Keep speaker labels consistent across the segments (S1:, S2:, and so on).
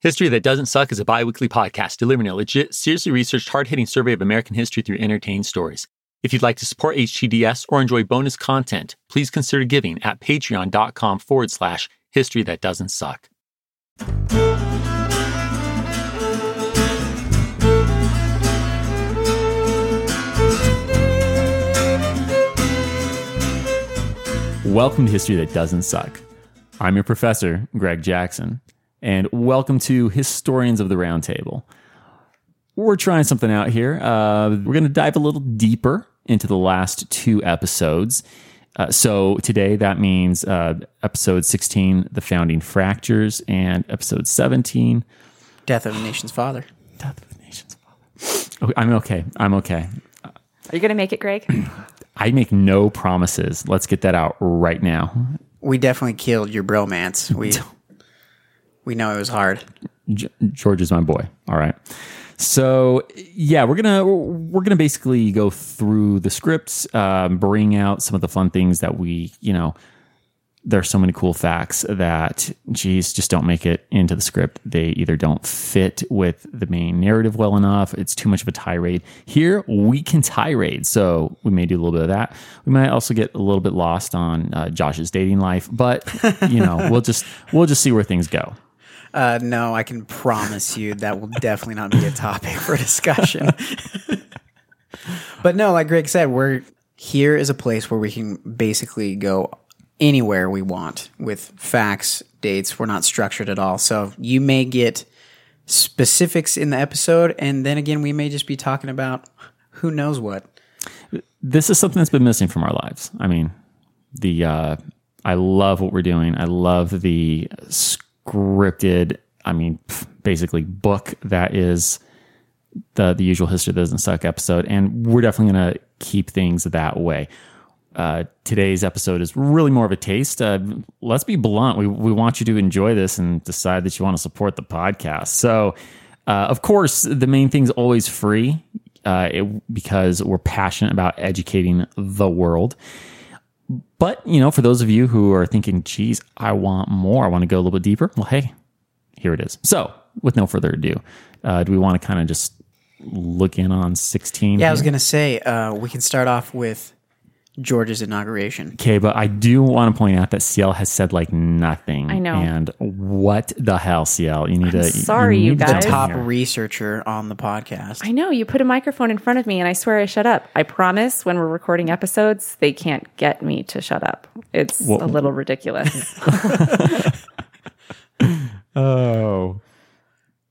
S1: History That Doesn't Suck is a bi weekly podcast delivering a legit, seriously researched, hard hitting survey of American history through entertaining stories. If you'd like to support HTDS or enjoy bonus content, please consider giving at patreon.com forward slash history that doesn't suck. Welcome to History That Doesn't Suck. I'm your professor, Greg Jackson, and welcome to Historians of the Roundtable. We're trying something out here. Uh, we're going to dive a little deeper into the last two episodes. Uh, so today that means uh, episode 16, The Founding Fractures, and episode 17,
S2: Death of a Nation's Father.
S1: Death of the Nation's Father. Okay, I'm okay. I'm okay.
S3: Are you going to make it, Greg?
S1: I make no promises. Let's get that out right now.
S2: We definitely killed your bromance. We we know it was hard.
S1: G- George is my boy. All right. So yeah, we're gonna we're gonna basically go through the scripts, um, bring out some of the fun things that we you know. There's so many cool facts that, geez, just don't make it into the script. They either don't fit with the main narrative well enough. It's too much of a tirade. Here we can tirade, so we may do a little bit of that. We might also get a little bit lost on uh, Josh's dating life, but you know, we'll just we'll just see where things go.
S2: Uh, no, I can promise you that will definitely not be a topic for discussion. but no, like Greg said, we're here is a place where we can basically go anywhere we want with facts, dates. We're not structured at all. So you may get specifics in the episode, and then again, we may just be talking about who knows what.
S1: this is something that's been missing from our lives. I mean, the uh, I love what we're doing. I love the scripted. I mean, basically book that is the the usual history doesn't suck episode, and we're definitely going to keep things that way. Uh, today's episode is really more of a taste. Uh, let's be blunt. We we want you to enjoy this and decide that you want to support the podcast. So, uh, of course, the main thing is always free uh, it, because we're passionate about educating the world. But, you know, for those of you who are thinking, geez, I want more, I want to go a little bit deeper, well, hey, here it is. So, with no further ado, uh, do we want to kind of just look in on 16?
S2: Yeah, I was going to say uh, we can start off with George's inauguration.
S1: Okay, but I do want to point out that CL has said like nothing.
S3: I know.
S1: And what the hell, CL? You need to.
S3: sorry, you
S1: need to
S3: guys.
S2: The top researcher on the podcast.
S3: I know you put a microphone in front of me and I swear I shut up. I promise when we're recording episodes, they can't get me to shut up. It's
S1: Well-
S3: a little ridiculous.
S1: Oh.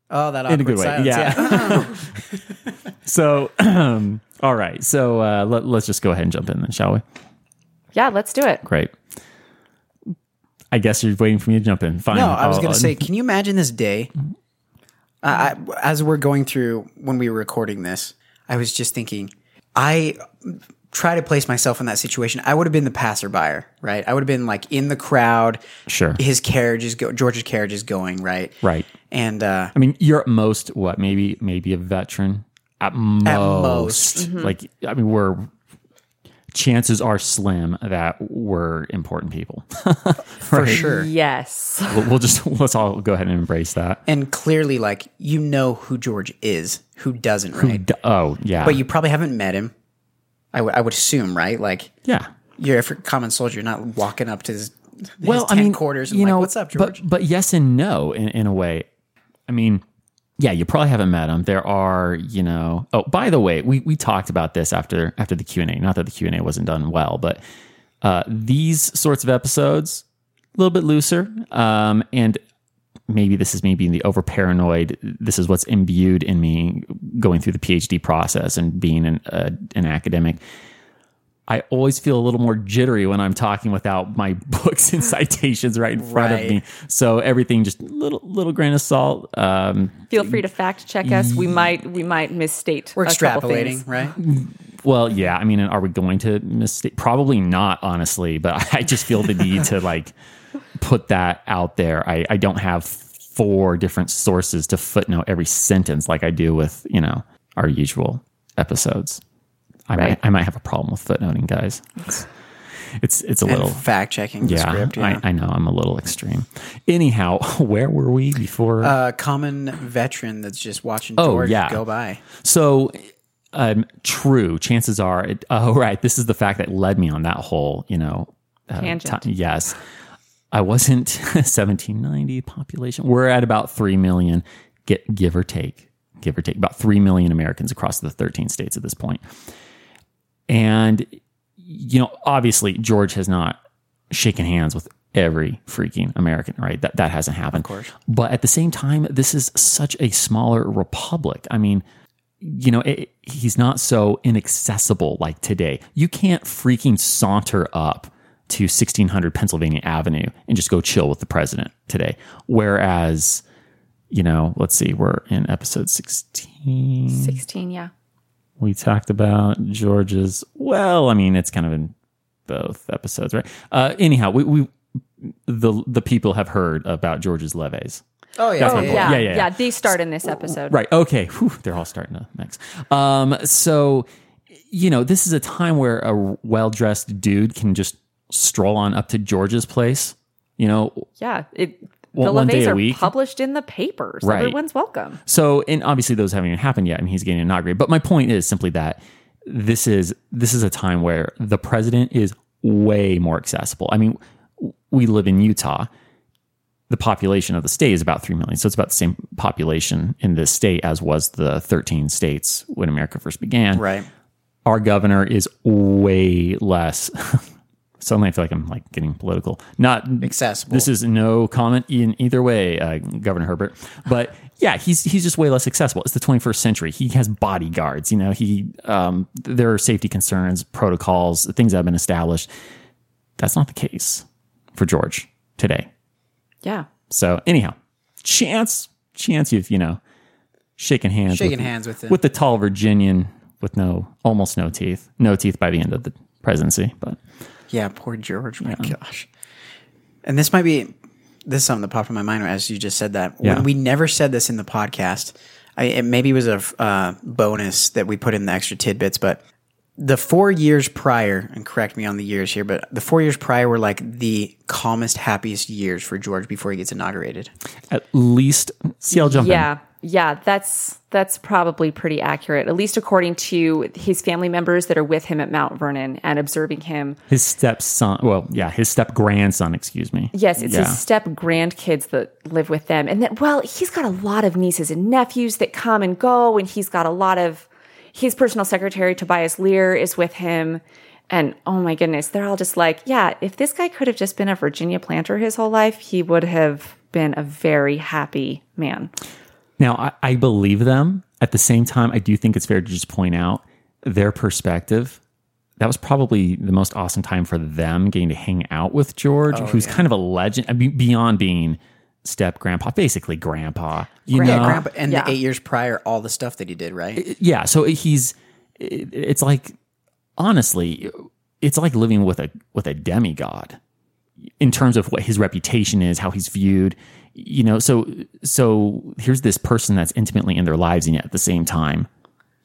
S2: Oh, that
S1: In a
S2: awkward
S1: good way.
S2: silence.
S1: Yeah. So, all right. So uh, let, let's just go ahead and jump in then, shall we?
S3: yeah, let's do it.
S1: Great. I guess you're waiting for me to jump in. Fine.
S2: No, I was going to say, can you imagine this day? I, I, as we're going through when we were recording this, I was just thinking, I try to place myself in that situation. I would have been the passerby, right? I would have been like in the crowd.
S1: Sure.
S2: His carriage is go. George's carriage is going right.
S1: Right.
S2: And uh,
S1: I mean, you're at most what? Maybe maybe a veteran. At most,
S2: most.
S1: like I mean, we're chances are slim that we're important people.
S2: for sure.
S3: Yes.
S1: we'll, we'll just let's all go ahead and embrace that.
S2: And clearly, like you know who George is, who doesn't, right?
S1: D- Oh yeah,
S2: But you probably haven't met him. I would assume, right? Like
S1: yeah.
S2: you're a common soldier, you're not walking up to his, his
S1: Well, I mean,
S2: quarters and
S1: you
S2: like,
S1: know,
S2: what's up, George?
S1: But but yes and no in, in a way. I mean, yeah, you probably haven't met him. There are, you know. Oh, by the way, we we talked about this after after the Q and A. Not that the Q and A wasn't done well, but uh, these sorts of episodes a little bit looser, um, and maybe this is me being the over paranoid. This is what's imbued in me going through the PhD process and being an uh, an academic. I always feel a little more jittery when I'm talking without my books and citations right in front of me. So everything just little little grain of salt. Um,
S3: Feel free to fact check us. We might we might misstate.
S2: We're
S3: a
S2: extrapolating,
S3: things.
S2: right?
S1: well, yeah. I mean, are we going to mistake? Probably not, honestly. But I just feel the need to like put that out there. I, I don't have four different sources to footnote every sentence like I do with you know our usual episodes. I
S3: Right.
S1: might I might have a problem with footnoting, guys. It's it's, it's a little.
S2: Fact checking
S1: Yeah,
S2: script. Yeah.
S1: I, I know I'm a little extreme. Anyhow, where were we before?
S2: a common veteran that's just watching
S1: Oh,
S2: George
S1: yeah.
S2: go by.
S1: So, um, true. Chances are, it, oh, right. This is the fact that led me on that whole, you know, uh,
S3: Tangent.
S1: ti- yes, I wasn't 1790 population. We're at about three million, get give or take, give or take, about three million Americans across the 13 states at this point. And you know, obviously, George has not shaken hands with every freaking American, right? That that hasn't happened. Of
S2: course.
S1: But at the same time, this is such a smaller republic. I mean, you know, it, he's not so inaccessible like today. You can't freaking saunter up to 1600 Pennsylvania Avenue and just go chill with the president today. Whereas, you know, let's see, we're in episode 16
S3: Sixteen, yeah.
S1: We talked about George's. Well, I mean, it's kind of in both episodes, right? Uh, anyhow, we, we the the people have heard about George's levees.
S2: Oh yeah,
S3: Oh yeah.
S1: point.
S3: Yeah,
S1: Yeah, yeah, yeah.
S3: They start in this episode.
S1: Right. Okay. Whew, they're all starting to mix. Um, so, you know, this is a time where a well dressed dude can just stroll on up to George's place. You know,
S3: Yeah. It,
S1: One-
S3: the
S1: one day a
S3: are
S1: week.
S3: published in the papers.
S1: Right.
S3: Everyone's welcome.
S1: So, and obviously those haven't even happened yet. I mean, he's getting inaugurated. But my point is simply that this is this is a time where the president is way more accessible. I mean, we live in Utah. The population of the state is about three million, so it's about the same population in this state as was the thirteen states when America first began.
S2: right.
S1: Our governor is way less. Suddenly, I feel like I'm like getting political. Not
S2: Accessible.
S1: This is no comment in either way, uh, Governor Herbert. But yeah, he's he's just way less accessible. It's the 21st century. He has bodyguards. You know, he um, there are safety concerns, protocols, things that have been established. That's not the case for George today.
S3: Yeah.
S1: So anyhow, chance chance you've you know shaking hands
S2: Shaking
S1: with,
S2: hands with the-
S1: with the tall Virginian with no almost no teeth, no teeth by the end of the presidency. But
S2: Yeah, poor George. My gosh. And this might be this is something that popped in my mind as you just said that.
S1: Yeah.
S2: When we never said this in the podcast, I, it maybe was a uh, bonus that we put in the extra tidbits, but the four years prior, and correct me on the years here, but the four years prior were like the calmest, happiest years for George before he gets inaugurated.
S1: at least see, I'll jump in.
S3: Yeah. That's that's probably pretty accurate, at least according to his family members that are with him at Mount Vernon and observing him.
S1: His stepson, well, yeah, his step grandson, excuse me.
S3: Yes, it's
S1: yeah.
S3: his step grandkids that live with them. And that, well, he's got a lot of nieces and nephews that come and go. And he's got a lot of his personal secretary, Tobias Lear, is with him. And oh my goodness, they're all just like, yeah, if this guy could have just been a Virginia planter his whole life, he would have been a very happy man.
S1: Now, I, I believe them. At the same time, I do think it's fair to just point out their perspective. That was probably the most awesome time for them getting to hang out with George, oh, who's kind of a legend I mean, beyond being step grandpa, basically grandpa. You
S2: Yeah,
S1: know,
S2: grandpa, and
S3: Yeah.
S2: the eight years prior, all the stuff that he did, right?
S1: yeah. So he's, it's like, honestly, it's like living with a with a demigod in terms of what his reputation is, how he's viewed. You know, so so here's this person that's intimately in their lives, and yet at the same time,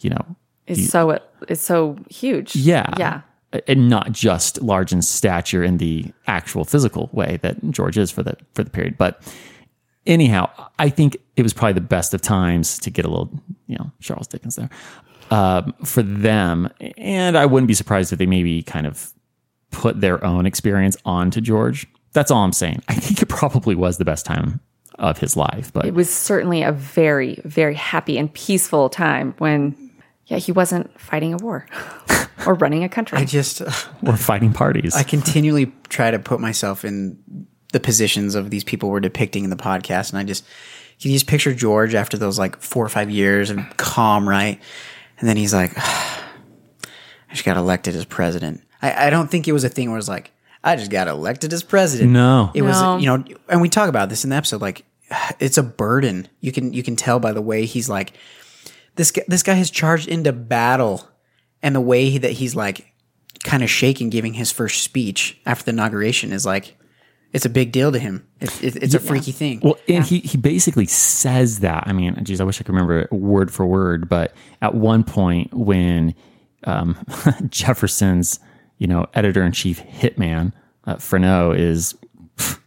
S1: you know,
S3: Is so it's so huge.
S1: yeah,
S3: Yeah.
S1: and not just large in stature in the actual physical way that George is for the for the period, but anyhow, I think it was probably the best of times to get a little, you know, Charles Dickens there um, for them, and I wouldn't be surprised if they maybe kind of put their own experience onto George. That's all I'm saying. I think it probably was the best time of his life, but
S3: It was certainly a very, very happy and peaceful time when, yeah, he wasn't fighting a war or running a country.
S2: I just, uh,
S1: we're fighting parties.
S2: I continually try to put myself in the positions of these people we're depicting in the podcast, and I just can you just picture George after those like four or five years of calm, right? And then he's like, I just got elected as president. I, I don't think it was a thing where it was like, I just got elected as president.
S1: No.
S2: It was,
S3: No.
S2: you know, and we talk about this in the episode. Like, it's a burden. You can you can tell by the way he's like, this guy, this guy has charged into battle, and the way that he's like, kind of shaking, giving his first speech after the inauguration is like, it's a big deal to him. It's it, it's a freaky thing.
S1: Well, and he, he basically says that. I mean, geez, I wish I could remember it word for word, but at one point when um, Jefferson's, you know, editor in chief hitman, uh, Freneau, is pff,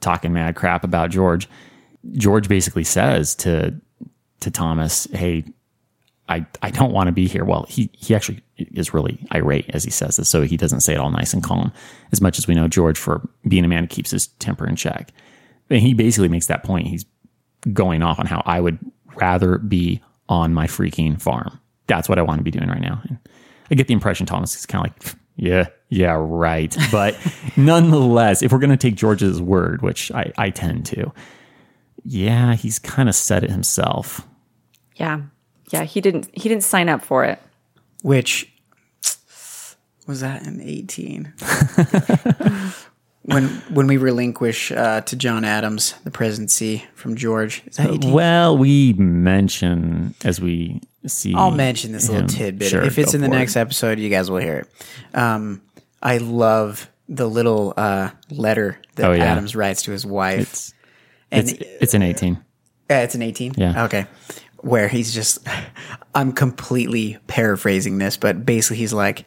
S1: talking mad crap about George, George basically says to to Thomas, "Hey, I, I don't want to be here. Well, he, he actually is really irate as he says this, so he doesn't say it all nice and calm, as much as we know George for being a man who keeps his temper in check. And he basically makes that point. He's going off on how I would rather be on my freaking farm. That's what I want to be doing right now. And I get the impression Thomas is kind of like, yeah, yeah, right. But nonetheless, if we're going to take George's word, which I, I tend to, yeah, he's kind of said it himself.
S3: Yeah. Yeah, he didn't he didn't sign up for it.
S2: Which was that in eighteen? when when we relinquish uh, to John Adams the presidency from George, is that eighteen?
S1: Well, we mention as we see.
S2: I'll mention this little tidbit.
S1: Sure,
S2: if it's in the
S1: for it.
S2: next episode, you guys will hear it. Um, I love the little uh, letter that
S1: Oh, yeah.
S2: Adams writes to his wife.
S1: it's
S2: and
S1: it's, it's an eighteen.
S2: Uh, it's an 18?
S1: Yeah.
S2: Okay. Where he's just, I'm completely paraphrasing this, but basically he's like,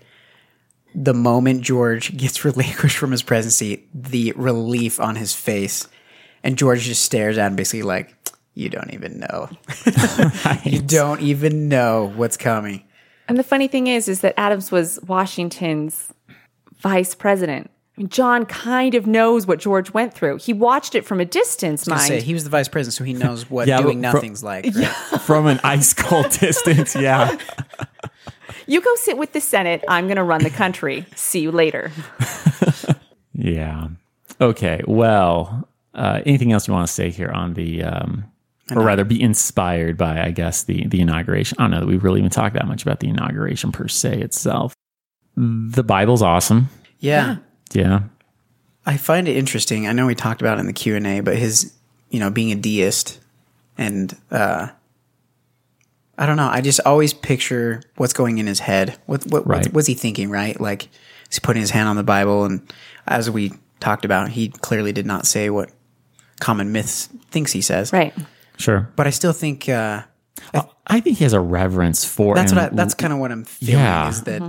S2: the moment George gets relinquished from his presidency, the relief on his face, and George just stares at him, basically like, you don't even know. you don't even know what's coming.
S3: And the funny thing is is that Adams was Washington's vice president. I mean, John kind of knows what George went through. He watched it from a distance,
S2: I
S3: mind.
S2: say he was the vice president, so he knows what
S1: Yeah,
S2: doing
S1: but fro-
S2: nothing's like. right?
S1: From an ice cold distance, yeah.
S3: you go sit with the Senate. I'm going to run the country. See you later.
S1: Yeah. Okay. Well, uh, anything else you want to say here on the, um, or rather, be inspired by, I guess, the the inauguration? I don't know that we really even talked that much about the inauguration per se itself. The Bible's awesome.
S2: yeah.
S1: Yeah.
S2: I find it interesting. I know we talked about it in the Q and A, but his, you know, being a deist, and uh, I don't know. I just always picture what's going in his head. What what what's,
S1: Right.
S2: what's he thinking? Right? Like is he putting his hand on the Bible? And as we talked about, he clearly did not say what common myths thinks he says.
S3: Right.
S1: Sure.
S2: But I still think uh,
S1: I think he has a reverence for.
S2: that's what I, that's kind of what I'm feeling
S1: Yeah.
S2: is that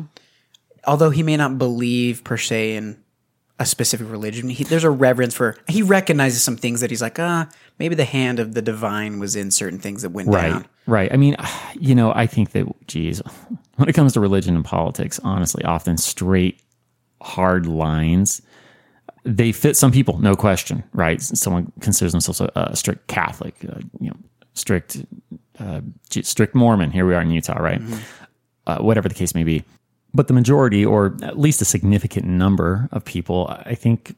S2: although he may not believe per se in a specific religion, he, there's a reverence for he recognizes some things that he's like, ah, maybe the hand of the divine was in certain things that went
S1: Right.
S2: down.
S1: Right. I mean, you know, I think that, geez, when it comes to religion and politics, honestly, often straight, hard lines, they fit some people, no question, right? Someone considers themselves a, a strict Catholic, uh, you know, strict, uh, strict Mormon. Here we are in Utah, right? Uh, whatever the case may be. But the majority, or at least a significant number of people, I think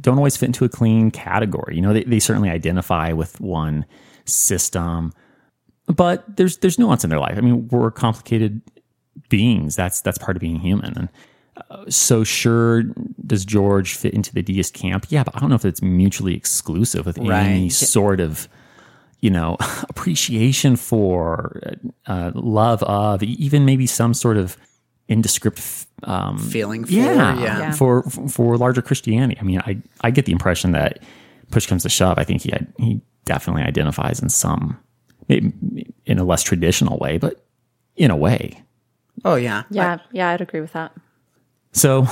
S1: don't always fit into a clean category. You know, they, they certainly identify with one system, but there's there's nuance in their life. I mean, we're complicated beings. That's that's part of being human. And uh, so, sure, does George fit into the deist camp? Yeah, but I don't know if it's mutually exclusive with any sort of you know appreciation for, uh, love of, even maybe some sort of indescript um,
S2: Feeling for
S1: yeah,
S2: yeah.
S3: Yeah.
S1: for for larger Christianity. I mean, I I get the impression that push comes to shove, I think he he definitely identifies in some maybe in a less traditional way, but in a way.
S2: Oh yeah.
S3: Yeah. Yeah, I'd agree with that.
S1: So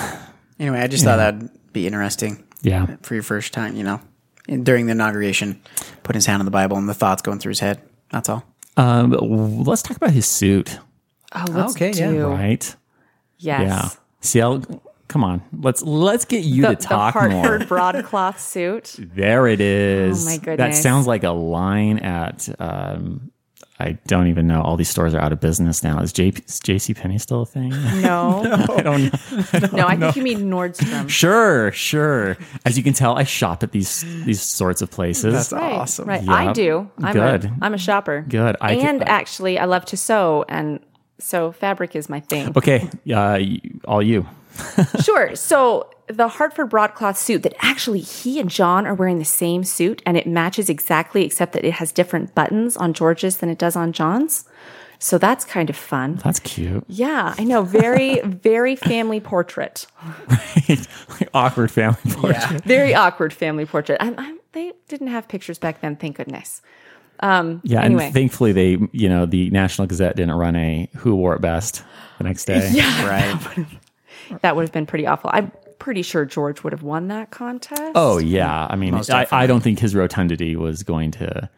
S2: Anyway, I just thought that'd be interesting
S1: yeah,
S2: for your first time, you know, in, during the inauguration, putting his hand on the Bible and the thoughts going through his head. That's all.
S1: um, let's talk about his suit,
S3: Oh, let's
S2: Okay, yeah.
S1: right?
S3: Yes.
S1: Yeah. See, I'll, come on, let's let's get you
S3: The,
S1: to talk
S3: the
S1: more.
S3: broadcloth suit.
S1: There it is.
S3: Oh, my goodness.
S1: That sounds like a line at. Um, I don't even know. All these stores are out of business now. Is, J- is JC Penney still a thing?
S3: No.
S1: I don't know.
S3: no, I think you mean Nordstrom.
S1: Sure, sure. As you can tell, I shop at these these sorts of places.
S2: That's
S3: Right,
S2: awesome.
S3: Right.
S1: Yeah.
S3: I do. I'm
S1: Good.
S3: A, I'm a shopper.
S1: Good. I could-
S3: and actually, I love to sew, and so fabric is my thing.
S1: okay, uh, all you.
S3: Sure. So the Hartford broadcloth suit that actually he and John are wearing the same suit and it matches exactly, except that it has different buttons on George's than it does on John's. So that's kind of fun.
S1: That's cute.
S3: Yeah, I know. Very, very family portrait.
S1: Awkward family portrait.
S3: Very awkward family portrait. I'm, I'm, they didn't have pictures back then, thank goodness. Um,
S1: Yeah,
S3: Anyway.
S1: and thankfully they, you know, the National Gazette didn't run a who wore it best the next day.
S2: Yeah, Right.
S3: That would have been pretty awful. I'm pretty sure George would have won that contest.
S1: Oh yeah, I mean, I, I don't think his rotundity was going to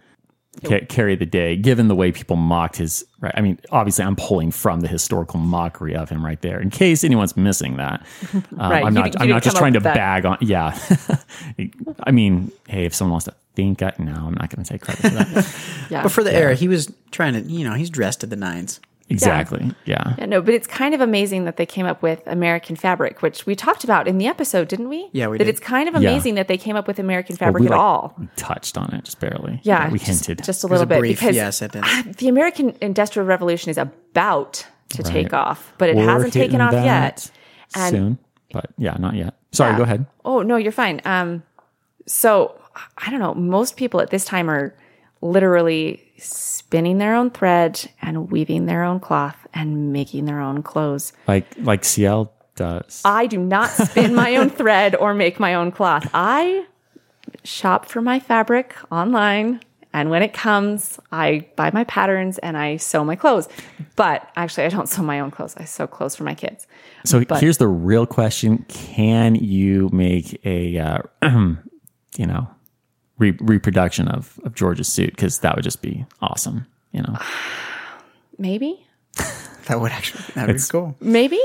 S1: ca- carry the day, given the way people mocked his. Right, I mean, obviously, I'm pulling from the historical mockery of him right there. In case anyone's missing that, um,
S3: Right,
S1: I'm not.
S3: didn't-
S1: I'm not just trying to
S3: that.
S1: bag on. Yeah, I mean, hey, if someone wants to think, I, no, I'm not going to take credit for that.
S3: yeah.
S2: But for the era, he was trying to, you know, he's dressed to the nines.
S1: Exactly. Yeah.
S3: Yeah, no, but it's kind of amazing that they came up with American fabric, which we talked about in the episode, didn't we?
S2: Yeah, we
S3: That
S2: did.
S3: it's kind of
S1: Yeah.
S3: amazing that they came up with American
S1: Well,
S3: fabric
S1: we,
S3: at
S1: like,
S3: all.
S1: touched on it just barely.
S3: Yeah,
S1: we
S3: just-
S1: hinted.
S3: just a little
S2: a
S3: bit
S2: brief,
S3: because
S2: yeah, sentence.
S3: the American Industrial Revolution is about to take off, but it
S1: We're
S3: hasn't taken off yet. And-
S1: soon, but yeah, not yet. Sorry,
S3: Yeah.
S1: go ahead.
S3: Oh no, you're fine. Um, so I don't know. Most people at this time are literally spinning their own thread and weaving their own cloth and making their own clothes.
S1: Like like CL does.
S3: I do not spin my own thread or make my own cloth. I shop for my fabric online. And when it comes, I buy my patterns and I sew my clothes. But actually, I don't sew my own clothes. I sew clothes for my kids.
S1: So
S3: But-
S1: here's the real question: Can you make a, uh, you know, re- reproduction of of George's suit? Because that would just be awesome. You know,
S3: Maybe,
S2: That would actually, that would be cool.
S3: maybe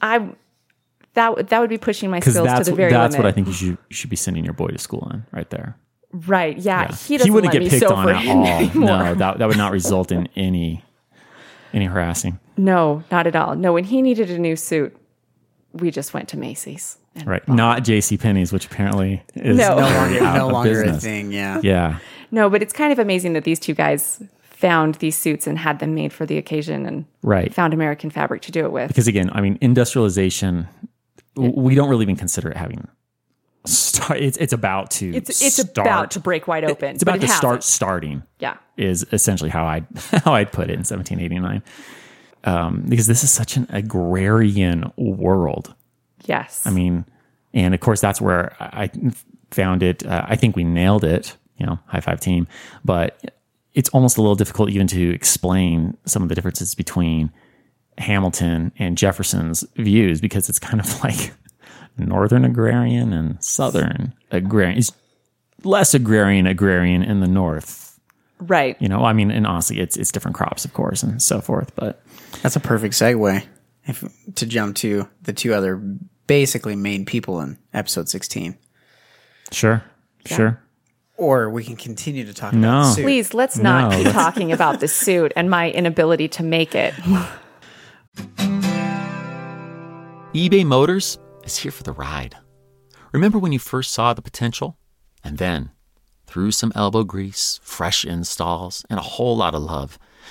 S3: I that would that would be pushing my
S1: because
S3: skills to the
S1: what,
S3: very
S1: that's
S3: limit.
S1: what I think you should you should be sending your boy to school in right there.
S3: Right? Yeah,
S1: Yeah.
S3: he doesn't
S1: wouldn't
S3: let
S1: get
S3: me
S1: picked on at all.
S3: anymore.
S1: No, that that would not result in any any harassing.
S3: No, not at all. No, when he needed a new suit, we just went to Macy's. And
S1: Right, not J.C. Penney's, which apparently is
S3: No.
S1: no
S3: No
S1: longer,
S2: no longer a thing. Yeah.
S1: Yeah,
S3: No, but it's kind of amazing that these two guys found these suits and had them made for the occasion and
S1: right.
S3: found American fabric to do it with.
S1: because again, I mean, industrialization, w we don't really even consider it having start. It's it's about to
S3: It's it's
S1: start.
S3: about to break wide open.
S1: It's about
S3: but
S1: to start
S3: hasn't.
S1: starting.
S3: Yeah.
S1: is essentially how I how I'd put it in 1789. Um, because this is such an agrarian world.
S3: Yes.
S1: I mean, and of course that's where I found it. Uh, I think we nailed it. You know, high five team. But it's almost a little difficult even to explain some of the differences between Hamilton and Jefferson's views because it's kind of like northern agrarian and southern agrarian. It's less agrarian agrarian in the north.
S3: right.
S1: You know, I mean, and honestly, it's it's different crops, of course, and so forth. But
S2: That's a perfect segue if, to jump to the two other basically main people in episode 16.
S1: sure, sure.
S2: Or we can continue to talk
S1: No.
S2: about the suit.
S3: Please let's not
S1: No,
S3: keep
S1: let's-
S3: talking about the suit and my inability to make it.
S4: eBay Motors is here for the ride. Remember when you first saw the potential? And then, through some elbow grease, fresh installs, and a whole lot of love,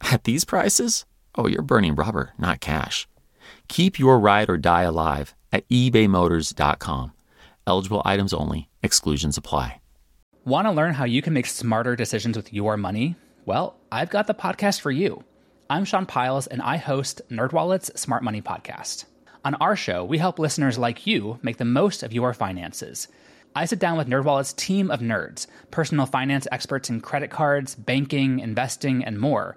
S4: at these prices, oh, you're burning rubber, not cash. Keep your ride or die alive at ebaymotors.com. Eligible items only, exclusions apply.
S5: Want to learn how you can make smarter decisions with your money? Well, I've got the podcast for you. I'm Sean Pyles and I host NerdWallet's Smart Money Podcast. On our show, we help listeners like you make the most of your finances. I sit down with NerdWallet's team of nerds, personal finance experts in credit cards, banking, investing, and more.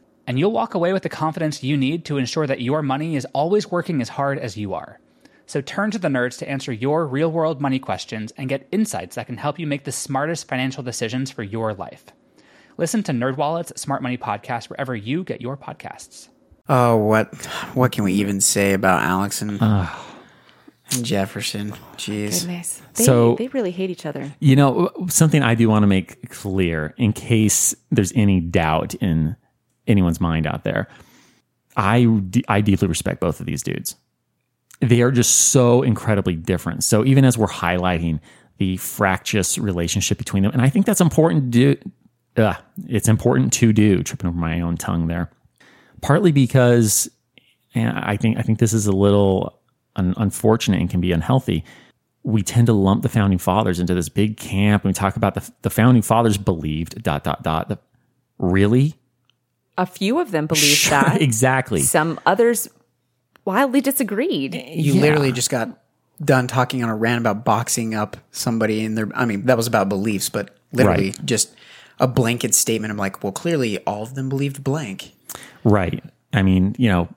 S5: And you'll walk away with the confidence you need to ensure that your money is always working as hard as you are. So turn to the nerds to answer your real world money questions and get insights that can help you make the smartest financial decisions for your life. Listen to NerdWallet's Smart Money Podcast wherever you get your podcasts.
S2: Oh, what what can we even say about Alex and, and Jefferson? Jeez.
S3: Goodness. They,
S1: So-
S3: they really hate each other.
S1: You know, something I do want to make clear in case there's any doubt in anyone's mind out there. I, I deeply respect both of these dudes. They are just so incredibly different. So even as we're highlighting the fractious relationship between them, and I think that's important to do. Uh, it's important to do. Tripping over my own tongue there. Partly because and I think I think this is a little un- unfortunate and can be unhealthy we tend to lump the founding fathers into this big camp and we talk about the, the founding fathers believed dot dot dot the, really
S3: A few of them believed that.
S1: exactly
S3: Some others wildly disagreed.
S2: You literally just got done talking on a rant about boxing up somebody in their. I mean, that was about beliefs, but literally
S1: Right.
S2: just a blanket statement. I'm like, well, clearly all of them believed blank.
S1: right i mean you know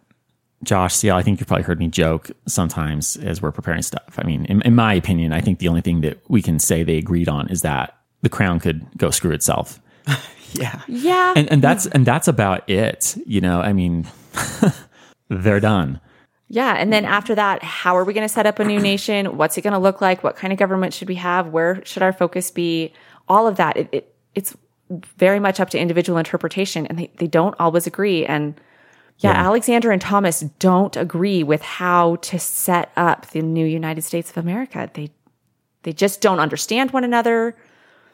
S1: josh see i think you've probably heard me joke sometimes as we're preparing stuff i mean in, in my opinion i think the only thing that we can say they agreed on is that the crown could go screw itself
S2: Yeah.
S3: Yeah.
S1: and and that's and that's about it you know i mean they're done
S3: Yeah. And then after that, how are we going to set up a new nation? What's it going to look like? What kind of government should we have? Where should our focus be? All of that. It, it, it's very much up to individual interpretation, and they, they don't always agree. And yeah, Alexander and Thomas don't agree with how to set up the new United States of America. They they just don't understand one another.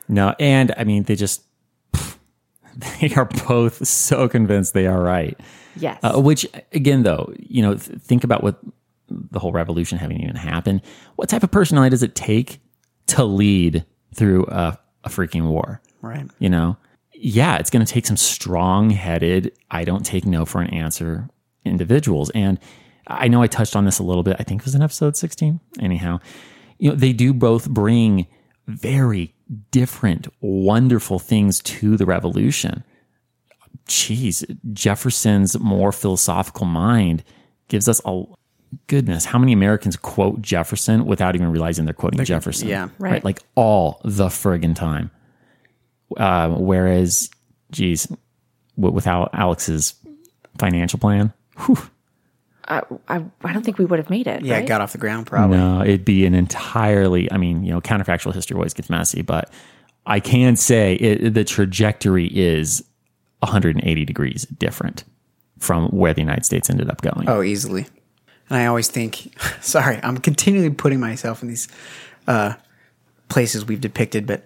S1: No, and I mean they just they are both so convinced they are right.
S3: Yes.
S1: Uh, which again, though, you know, th- think about what the whole revolution having even happened. What type of personality does it take to lead through a, a freaking war?
S2: Right.
S1: You know, yeah, it's going to take some strong-headed, I don't take no for an answer individuals. And I know I touched on this a little bit. I think it was in episode 16. Anyhow, you know, they do both bring very different, wonderful things to the revolution. Jeez, Jefferson's more philosophical mind gives us a goodness. How many Americans quote Jefferson without even realizing they're quoting Jefferson?
S2: yeah.
S3: Right.
S1: Like all the friggin' time. Uh, whereas, geez, w- without Alex's financial plan, whew,
S3: I, I, I don't think we would have made it.
S2: Yeah,
S3: right?
S2: it got off the ground probably.
S1: no, it'd be an entirely, I mean, you know, counterfactual history always gets messy, but I can say it, the trajectory is 180 degrees different from where the United States ended up going.
S2: Oh, easily. And I always think, sorry, I'm continually putting myself in these uh, places we've depicted, but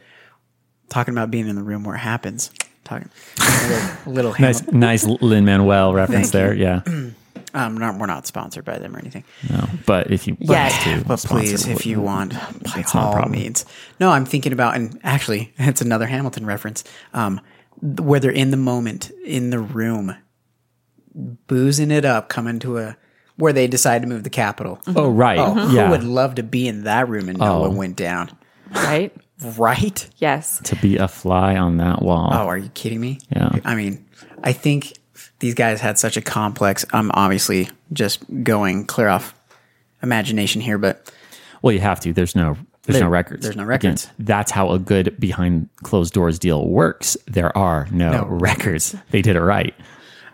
S2: talking about being in the room where it happens. Talking a little, little
S1: Nice,
S2: Hamil-
S1: nice Lin Manuel reference
S2: Thank
S1: there. Yeah.
S2: um, not, we're not sponsored by them or anything.
S1: No, but if you
S3: Yes.
S1: want to,
S2: But please, if you want, by
S1: That's not a
S2: all
S1: problem.
S2: means. No, I'm thinking about, and actually, it's another Hamilton reference, um, where they're in the moment, in the room, boozing it up, coming to a, where they decide to move the capital.
S1: Oh, right.
S2: Oh,
S1: Yeah.
S2: who would love to be in that room and know
S1: Oh.
S2: what went down?
S3: Right?
S2: Right?
S3: Yes.
S1: to be a fly on that wall.
S2: Oh, are you kidding me?
S1: Yeah.
S2: I mean, I think these guys had such a complex. I'm obviously just going clear off imagination here, but
S1: Well, you have to. There's no there's
S2: There-
S1: no records.
S2: there's no
S1: Again,
S2: records.
S1: that's how a good behind closed doors deal works. There are no,
S2: No.
S1: records. They did it right.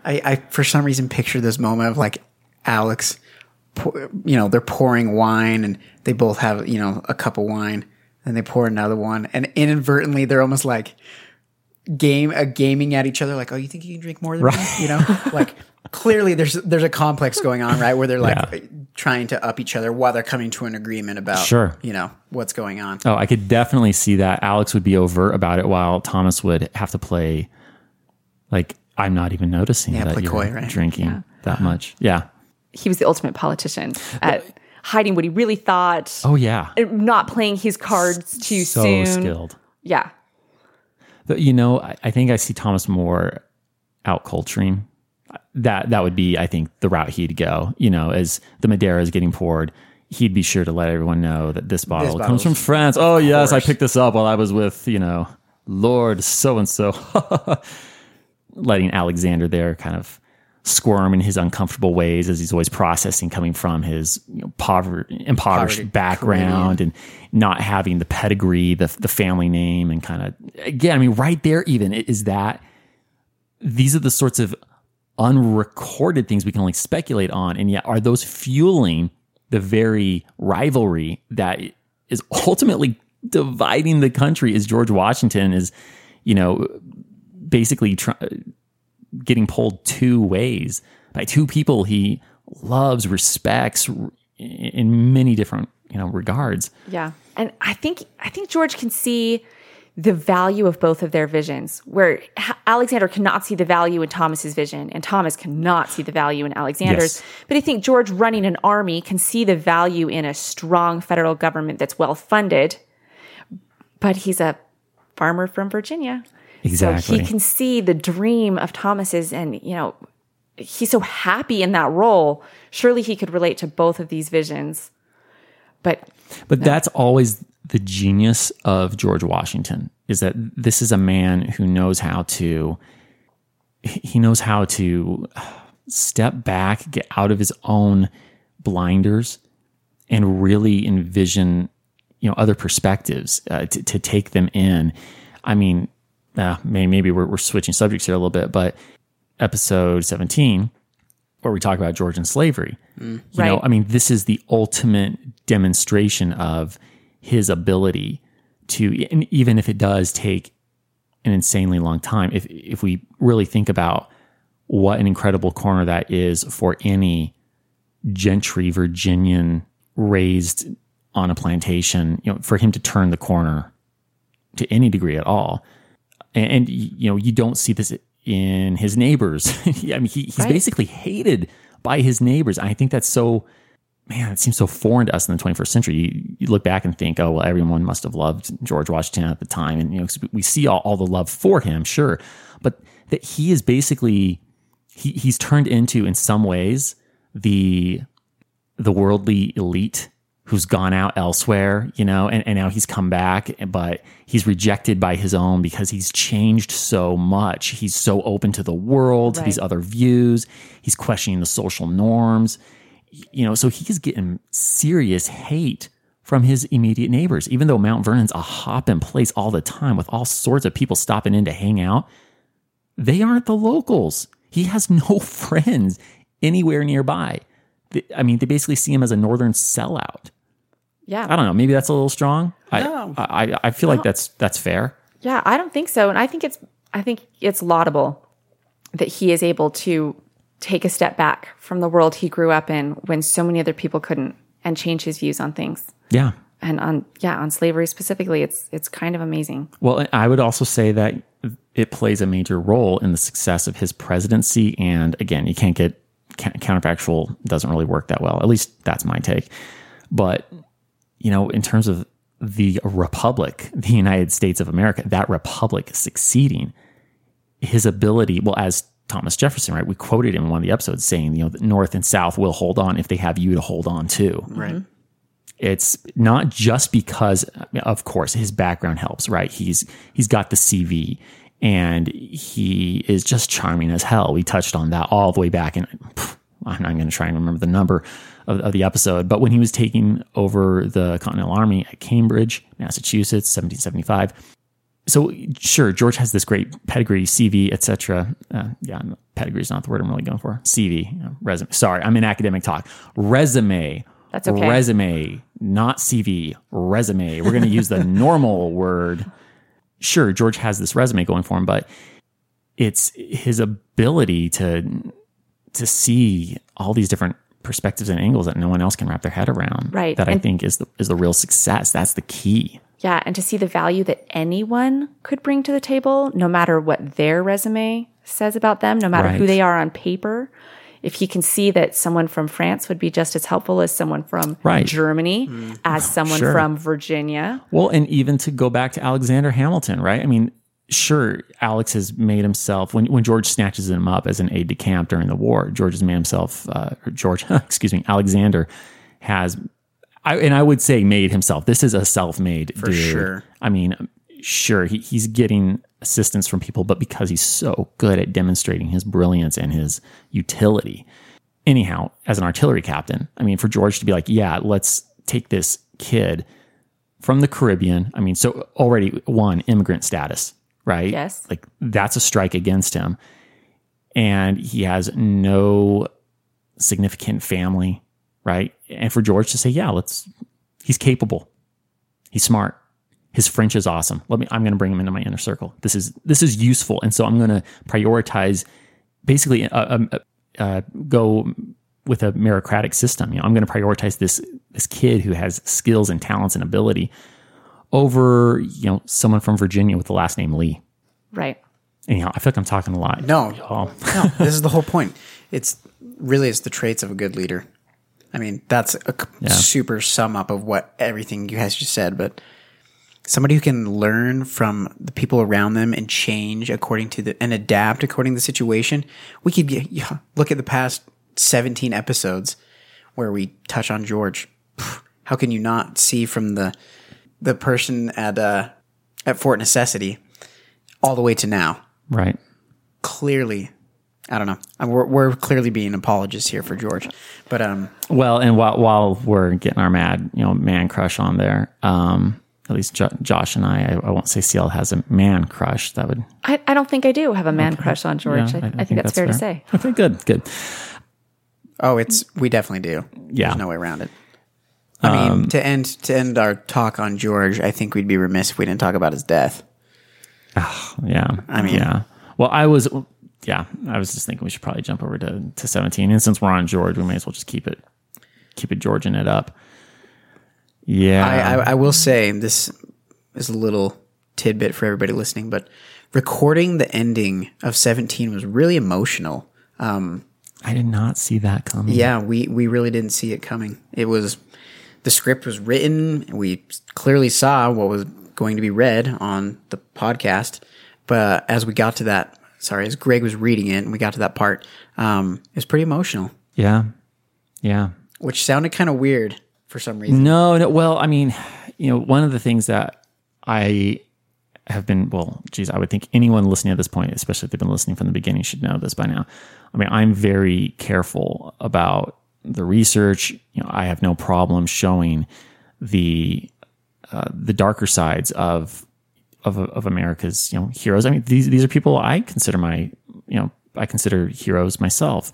S2: I, I for some reason picture this moment of like Alex, pour, you know, they're pouring wine and they both have you know a cup of wine, and they pour another one, and inadvertently they're almost like game a gaming at each other, like, oh, you think you can drink more than me? You know, like clearly there's there's a complex going on, right, where they're like
S1: Yeah.
S2: trying to up each other while they're coming to an agreement about
S1: Sure.
S2: you know what's going on.
S1: Oh, I could definitely see that. Alex would be overt about it, while Thomas would have to play like I'm not even noticing
S2: Yeah,
S1: that
S2: play
S1: you're
S2: coy, right?
S1: drinking that much. Yeah.
S3: He was the ultimate politician at hiding what he really thought,
S1: Oh yeah.
S3: not playing his cards too soon.
S1: so
S3: soon.
S1: skilled.
S3: Yeah.
S1: You know, I, I think I see Thomas more out culturing. That that would be, I think, the route he'd go. You know, as the Madeira is getting poured, he'd be sure to let everyone know that this bottle comes from France. Oh yes, I picked this up while I was with you know Lord so and so, letting Alexander there kind of squirm in his uncomfortable ways as he's always processing coming from his you know, poverty, impoverished
S2: Poverty,
S1: background and not having the pedigree, the the family name, and kind of again, I mean, right there, even is that these are the sorts of unrecorded things we can only speculate on, and yet are those fueling the very rivalry that is ultimately dividing the country? As George Washington is, you know, basically try, getting pulled two ways by two people he loves, respects in many different you know regards.
S3: Yeah. And I think I think George can see the value of both of their visions where Alexander cannot see the value in Thomas's vision and Thomas cannot see the value in Alexander's.
S1: Yes.
S3: But I think George running an army can see the value in a strong federal government that's well funded. But he's a farmer from Virginia. So he can see the dream of Thomas's and, you know, he's so happy in that role. Surely he could relate to both of these visions. But
S1: But that's always the genius of George Washington is that this is a man who knows how to he knows how to step back, get out of his own blinders and really envision you know other perspectives uh, to, to take them in. I mean, uh, maybe we're, we're switching subjects here a little bit, but episode 17 where we talk about George and slavery. You know, I mean, this is the ultimate demonstration of his ability to, and even if it does take an insanely long time, if if we really think about what an incredible corner that is for any gentry Virginian raised on a plantation, you know, for him to turn the corner to any degree at all, and, and you know, you don't see this in his neighbors. I mean, he, he's
S3: Right.
S1: basically hated by his neighbors. I think that's so, man, it seems so foreign to us in the 21st century. You, you look back and think, oh, well, everyone must have loved George Washington at the time. And, you know, we see all, all the love for him, sure. But that he is basically, he, he's turned into, in some ways, the, the worldly elite who's gone out elsewhere, you know, and, and now he's come back, but he's rejected by his own because he's changed so much. He's so open to the world, to these other views. He's questioning the social norms, you know, so he's getting serious hate from his immediate neighbors, even though Mount Vernon's a hop in place all the time with all sorts of people stopping in to hang out. They aren't the locals. He has no friends anywhere nearby. I mean, they basically see him as a northern sellout.
S3: Yeah.
S1: I don't know. Maybe that's a little strong.
S2: No.
S1: I, I I feel like that's that's fair.
S3: Yeah, I don't think so. And I think it's I think it's laudable that he is able to take a step back from the world he grew up in when so many other people couldn't and change his views on things.
S1: Yeah.
S3: And on yeah, on slavery specifically, it's it's kind of amazing.
S1: Well, I would also say that it plays a major role in the success of his presidency. And again, you can't get counterfactual doesn't really work that well. At least that's my take. But you know, in terms of the republic, the United States of America, that republic succeeding, his ability, well, as Thomas Jefferson, right? We quoted him in one of the episodes saying, you know, the North and South will hold on if they have you to hold on to.
S2: Right.
S1: It's not just because, of course, his background helps, right? He's he's got the CV, and he is just charming as hell. We touched on that all the way back, and I'm not going to try and remember the number of, of the episode, but when he was taking over the Continental Army at Cambridge, Massachusetts, 1775. So sure, George has this great pedigree, CV, etc. Uh, yeah, pedigree is not the word I'm really going for. CV, you know, resume. Sorry, I'm in academic talk. Resume.
S3: That's okay.
S1: Resume, not CV. Resume. We're going to use the normal word. Sure, George has this resume going for him, but it's his ability to to see all these different perspectives and angles that no one else can wrap their head around.
S3: Right.
S1: That I think is the is the real success. That's the key.
S3: Yeah, and to see the value that anyone could bring to the table, no matter what their resume says about them, no matter who they are on paper. If he can see that someone from France would be just as helpful as someone from
S1: Right.
S3: Germany, mm. as someone
S1: Sure.
S3: from Virginia.
S1: Well, and even to go back to Alexander Hamilton, right? I mean, sure, Alex has made himself when when George snatches him up as an aide de camp during the war. George has made himself, uh, George, excuse me, Alexander has I, and I would say made himself. This is a self-made
S2: For
S1: dude.
S2: sure.
S1: I mean, sure, he, he's getting assistance from people, but because he's so good at demonstrating his brilliance and his utility. Anyhow, as an artillery captain, I mean, for George to be like, yeah, let's take this kid from the Caribbean. I mean, so already one immigrant status, right?
S3: Yes.
S1: Like that's a strike against him. And he has no significant family, right? And for George to say, yeah, let's, he's capable. He's smart. His French is awesome. Let me, I'm going to bring him into my inner circle. This is, this is useful. And so I'm going to prioritize basically, uh, um, uh, uh, go with a meritocratic system. You know, I'm going to prioritize this, this kid who has skills and talents and ability over, you know, someone from Virginia with the last name Lee.
S3: Right.
S1: Anyhow, I feel like I'm talking a lot.
S2: No.
S1: Y'all.
S2: No, this is the whole point. It's really it's the traits of a good leader. I mean, that's a c- super sum up of what everything you guys just said, but somebody who can learn from the people around them and change according to the and adapt according to the situation. We could get, yeah, look at the past 17 episodes where we touch on George. How can you not see from the the person at uh at Fort Necessity all the way to now?
S1: Right.
S2: clearly I don't know. Uh, We're, we're clearly being apologists here for George, but um,
S1: Well, and while while we're getting our mad, you know, man crush on there, um, at least jo- Josh and I, I, I won't say CL has a man crush. That would,
S3: I, I don't think I do have a man crush on George.
S1: yeah,
S3: I, I, think, that's, fair, to say.
S1: Okay, good, good.
S2: oh, it's we definitely do.
S1: Yeah.
S2: There's no way around it. I mean, to end to end our talk on George, I think we'd be remiss if we didn't talk about his death.
S1: Yeah,
S2: I mean-
S1: yeah. Well, I was, yeah, I was just thinking we should probably jump over to to seventeen, and since we're on George, we may as well just keep it keep it Georgian it up. Yeah,
S2: I, I, I will say this is a little tidbit for everybody listening, but recording the ending of 17 was really emotional. Um,
S1: I did not see that coming.
S2: Yeah, we we really didn't see it coming. It was the script was written. We clearly saw what was going to be read on the podcast, but as we got to that, sorry, as Greg was reading it, and we got to that part, um, it was pretty emotional,
S1: yeah, yeah.
S2: which sounded kind of weird for some reason.
S1: No, no. Well, I mean, you know, one of the things that I have been, well, geez, I would think anyone listening at this point, especially if they've been listening from the beginning, should know this by now. I mean, I'm very careful about the research. You know, I have no problem showing the uh, the darker sides of of of America's you know heroes. I mean, these these are people I consider my you know I consider heroes myself.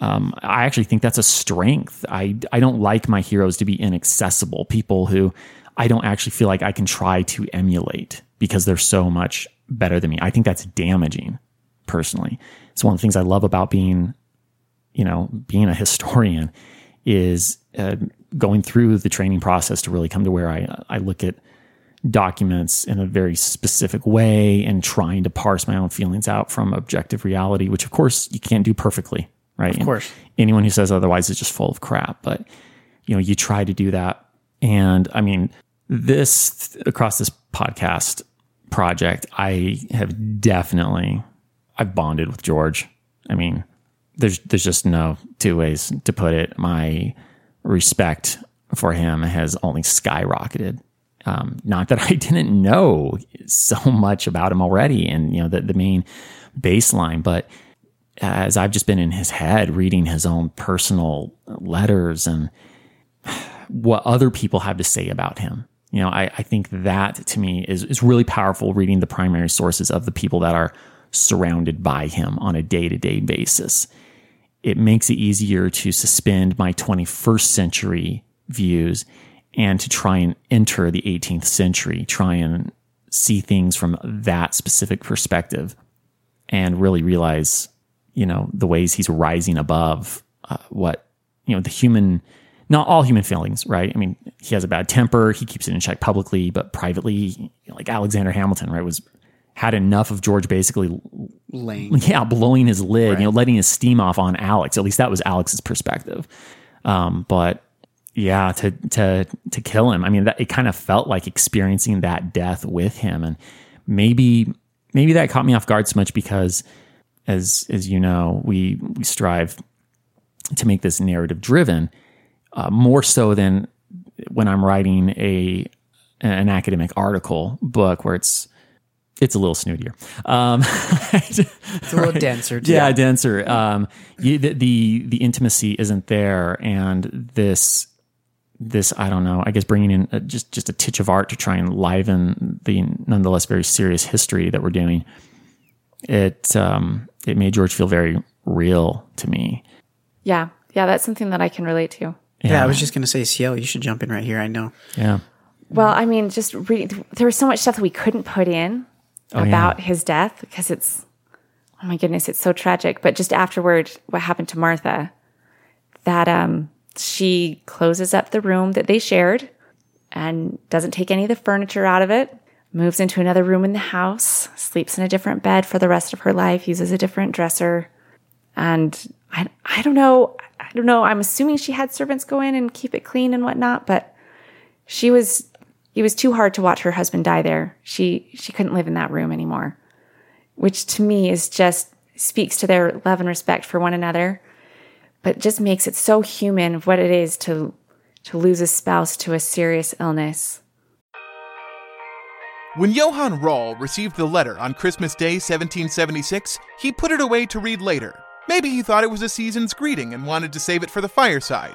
S1: Um, I actually think that's a strength. I I don't like my heroes to be inaccessible. People who I don't actually feel like I can try to emulate because they're so much better than me. I think that's damaging. Personally, it's one of the things I love about being, you know, being a historian is uh, going through the training process to really come to where I I look at documents in a very specific way and trying to parse my own feelings out from objective reality, which of course you can't do perfectly, right? Of
S2: course.
S1: anyone who says otherwise is just full of crap. But you know, you try to do that, and I mean, this across this podcast project, I have definitely I've bonded with George. I mean, there's there's just no two ways to put it. My respect for him has only skyrocketed. Um, not that I didn't know so much about him already, and you know the the main baseline, but as I've just been in his head, reading his own personal letters and what other people have to say about him. You know, I, I think that to me is, is really powerful reading the primary sources of the people that are surrounded by him on a day to day basis. It makes it easier to suspend my 21st century views and to try and enter the 18th century, try and see things from that specific perspective and really realize, you know, the ways he's rising above uh, what, you know, the human, not all human feelings, right? I mean, he has a bad temper. He keeps it in check publicly, but privately, like Alexander Hamilton, right, was had enough of George basically,
S2: Lane.
S1: yeah, blowing his lid, you know, letting his steam off on Alex. At least that was Alex's perspective. Um, but yeah, to to to kill him. I mean, that it kind of felt like experiencing that death with him, and maybe maybe that caught me off guard so much because, as as you know, we we strive to make this narrative driven uh, more so than when I'm writing a an academic article book where it's it's a little snootier. Um,
S2: It's a little denser. Too.
S1: yeah, denser. Um, you, the, the the intimacy isn't there, and this this I don't know. I guess bringing in a, just just a titch of art to try and liven the nonetheless very serious history that we're doing. It um, it made George feel very real to me.
S3: Yeah. Yeah, that's something that I can relate to.
S2: Yeah, I was just gonna say, Ciel, you should jump in right here. I know.
S1: yeah.
S3: Well, I mean, just read. There was so much stuff that we couldn't put in
S1: Oh, yeah.
S3: about his death because it's, oh my goodness, it's so tragic. But just afterward, what happened to Martha? That um, she closes up the room that they shared and doesn't take any of the furniture out of it. Moves into another room in the house, sleeps in a different bed for the rest of her life, uses a different dresser, and I, I don't know, I don't know. I'm assuming she had servants go in and keep it clean and whatnot, but she was it was too hard to watch her husband die there. She she couldn't live in that room anymore. Which to me is just speaks to their love and respect for one another, but just makes it so human of what it is to to lose a spouse to a serious illness.
S6: When Johann Rahl received the letter on Christmas Day 1776, he put it away to read later. Maybe he thought it was a season's greeting and wanted to save it for the fireside.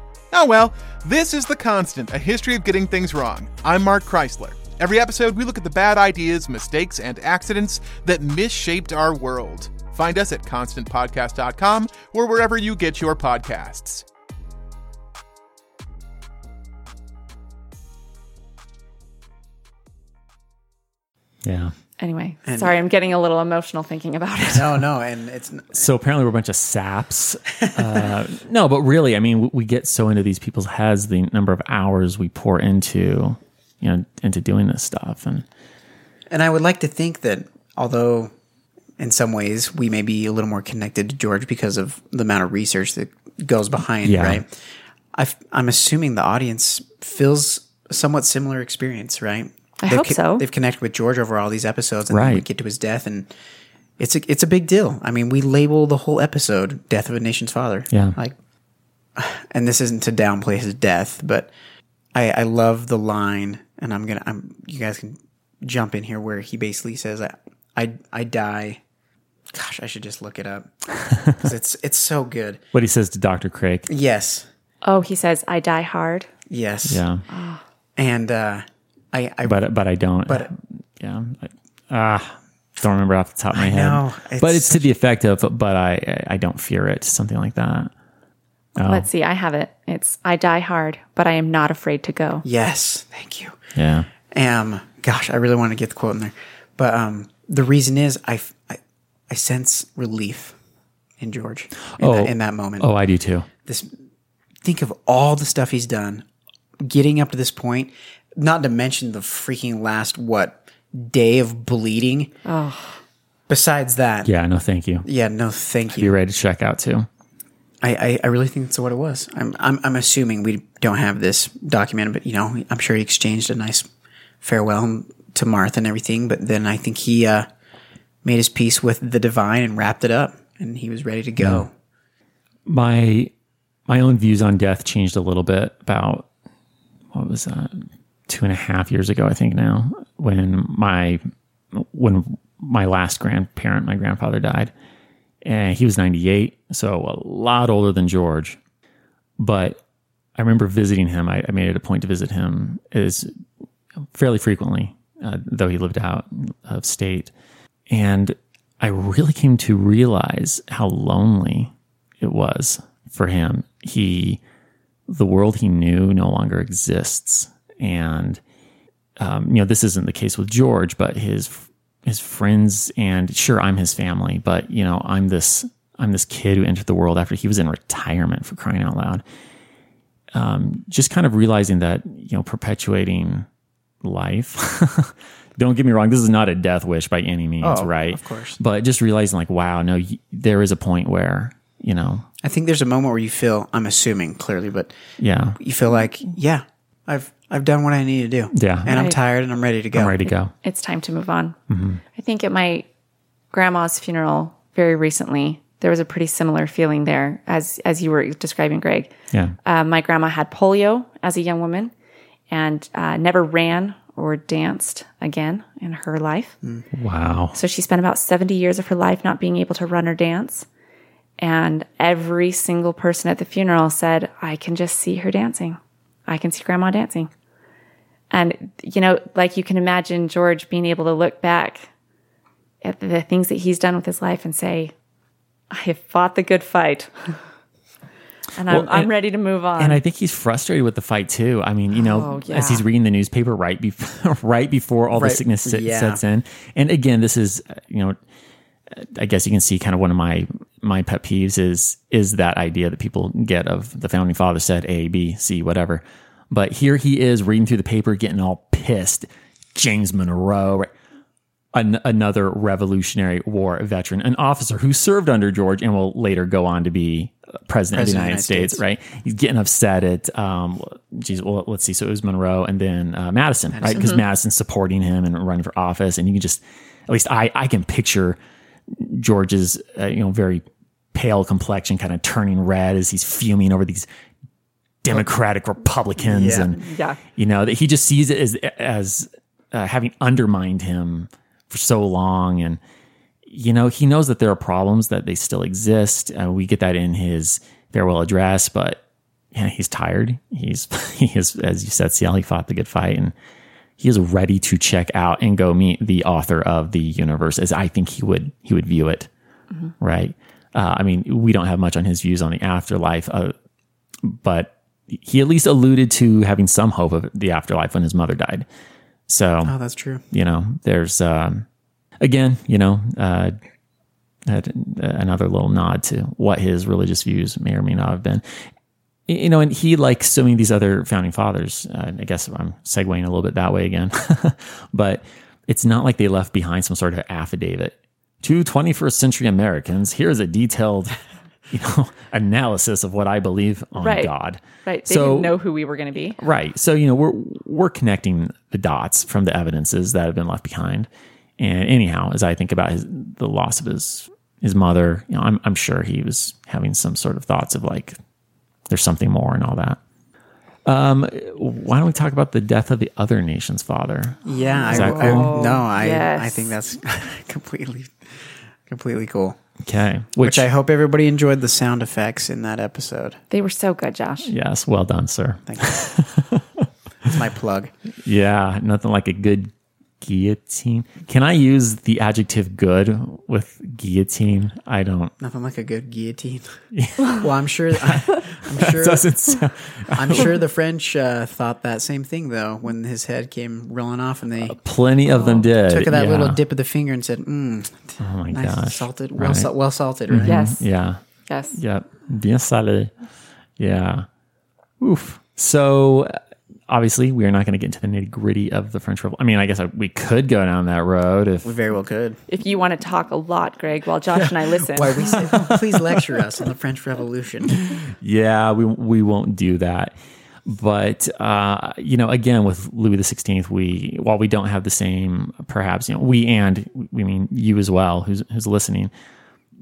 S6: Oh well, this is The Constant, a history of getting things wrong. I'm Mark Chrisler. Every episode, we look at the bad ideas, mistakes, and accidents that misshaped our world. Find us at constantpodcast.com or wherever you get your podcasts.
S1: Yeah.
S3: Anyway, sorry, I'm getting a little emotional thinking about it.
S2: No, no, and it's
S1: So apparently we're a bunch of saps. Uh, no, but really, I mean, we, we get so into these people's heads, the number of hours we pour into, you know, into doing this stuff, and
S2: And I would like to think that although in some ways we may be a little more connected to George because of the amount of research that goes behind,
S1: Yeah.
S2: right? i I'm assuming the audience feels somewhat similar experience, right?
S3: I
S2: They've
S3: hope so.
S2: They've connected with George over all these episodes, and then we
S1: Right.
S2: get to his death, and it's a it's a big deal. I mean, we label the whole episode "Death of a Nation's Father."
S1: Yeah.
S2: like, and this isn't to downplay his death, but I, I love the line, and I'm gonna, I'm, you guys can jump in here where he basically says, "I, I, I die." Gosh, I should just look it up because it's it's so good.
S1: what he says to Doctor Craik.
S2: Yes,
S3: Oh, he says, I die hard.
S2: yes,
S1: Yeah,
S2: and uh, I, I,
S1: but but I don't.
S2: But-
S1: yeah, I, ah, don't remember off the top of my head.
S2: know,
S1: but
S2: it's
S1: it's to the effect of, but I I don't fear it, something like that. Oh.
S3: Let's see, I have it. It's I die hard, but I am not afraid to go.
S2: yes, thank you.
S1: Yeah,
S2: Um, gosh, I really want to get the quote in there, but um, the reason is I I sense relief in George in,
S1: Oh.
S2: that, in that moment.
S1: Oh, I do too.
S2: this think of all the stuff he's done getting up to this point not to mention the freaking last what day of bleeding besides that yeah,
S1: Yeah, no, thank you.
S2: Yeah, no thank
S1: you.
S2: you
S1: ready to check out too.
S2: I, I, I really think that's what it was I'm, I'm i'm assuming we don't have this documented but you know i'm sure he exchanged a nice farewell to martha and everything but then i think he uh made his peace with the divine and wrapped it up and he was ready to go
S1: my my own views on death changed a little bit about what was that two and a half years ago i think now when my when my last grandparent my grandfather died and he was 98 so a lot older than george but i remember visiting him i, I made it a point to visit him is fairly frequently uh, though he lived out of state and i really came to realize how lonely it was for him. He, the world he knew no longer exists. And, um, you know, this isn't the case with George, but his, his friends and sure, I'm his family, but you know, I'm this, I'm this kid who entered the world after he was in retirement for crying out loud. Um, just kind of realizing that, you know, perpetuating life. Don't get me wrong, this is not a death wish by any means,
S2: Oh,
S1: right?
S2: of course.
S1: But just realizing, like, wow, no, y- there is a point where, you know,
S2: I think there's a moment where you feel, I'm assuming clearly, but
S1: yeah,
S2: you feel like, yeah, I've I've done what I need to do.
S1: Yeah.
S2: And I'm tired and I'm ready to go.
S1: I'm ready to go.
S3: it's time to move on. I think at my grandma's funeral very recently, there was a pretty similar feeling there as as you were describing, Greg.
S1: Yeah.
S3: Uh, my grandma had polio as a young woman and uh, never ran or danced again in her life.
S1: Wow.
S3: So she spent about 70 years of her life not being able to run or dance. And every single person at the funeral said, I can just see her dancing. I can see grandma dancing. And, you know, like you can imagine George being able to look back at the things that he's done with his life and say, I have fought the good fight. and I'm,
S1: Well,
S3: I'm
S1: and-
S3: ready to move on.
S1: And I think he's frustrated with the fight too. I mean, you know,
S3: Oh, yeah.
S1: as he's reading the newspaper right before right before all the sickness sit,
S2: yeah.
S1: sets in. And again, this is uh, you know, I guess you can see kind of one of my my pet peeves is is that idea that people get of the founding father said A, B, C, whatever. But here he is reading through the paper, getting all pissed. James Monroe, right? An, another Revolutionary War veteran, an officer who served under George and will later go on to be uh, president, of the United, States, right? He's getting upset at, um, geez, well, let's see. So it was Monroe and then uh, Madison, right? Because Madison's supporting him and running for office, and you can just, at least I, I can picture George's, uh, you know, very pale complexion kind of turning red as he's fuming over these Democratic Republicans,
S2: Yeah.
S1: and
S3: Yeah.
S1: you know that he just sees it as as uh, having undermined him for so long, and you know he knows that there are problems that they still exist. Uh, we get that in his farewell address, but yeah, he's tired. He's he is as you said, CL. He fought the good fight, and he is ready to check out and go meet the author of the universe, as I think he would he would view it. Right. Uh, I mean, we don't have much on his views on the afterlife, uh, but he at least alluded to having some hope of the afterlife when his mother died. So
S2: Oh, that's true.
S1: you know, there's um, again, you know, uh, another little nod to what his religious views may or may not have been. You know, and he, like so many of these other founding fathers, uh, I guess I'm segueing a little bit that way again, but it's not like they left behind some sort of affidavit. To 21st century Americans, here's a detailed, you know, analysis of what I believe on
S3: Right.
S1: God.
S3: right. They
S1: so-
S3: didn't know who we were going to be.
S1: Right. So, you know, we're we're connecting the dots from the evidences that have been left behind. And anyhow, as I think about his, the loss of his his mother, you know, I'm I'm sure he was having some sort of thoughts of like there's something more and all that. Um, why don't we talk about the death of the other nation's father?
S2: Yeah, I,
S1: Is that
S2: I-
S1: cool?
S2: no, I
S3: yes.
S2: I think that's completely completely cool.
S1: Okay.
S2: Which I hope everybody enjoyed the sound effects in that episode.
S3: They were so good, Josh.
S1: yes, well done, sir.
S2: Thank you. That's my plug.
S1: Yeah, nothing like a good guillotine. Can I use the adjective good with guillotine? I don't.
S2: Nothing like a good guillotine. well, I'm sure. I, am sure.
S1: Doesn't sound,
S2: I'm sure the French uh, thought that same thing though when his head came rolling off and they
S1: plenty of them did.
S2: took that
S1: yeah.
S2: little dip of the finger and said, mm,
S1: Oh my
S2: "Nice,
S1: gosh.
S2: salted, well,
S1: Right.
S2: sal- well salted, right?"
S3: Yes.
S1: Yeah.
S3: Yes.
S1: Yep. Bien salé. Yeah. Oof. So uh, obviously, we are not going to get into the nitty gritty of the French Revolution. I mean, I guess I, we could go down that road if.
S2: We very well could.
S3: If you want to talk a lot, Greg, while Josh and I listen.
S2: Why we say, please lecture us on the French Revolution.
S1: Yeah, we we won't do that. But uh, you know, again, with Louis the Sixteenth, we while we don't have the same, perhaps you know, we and we mean you as well, who's who's listening.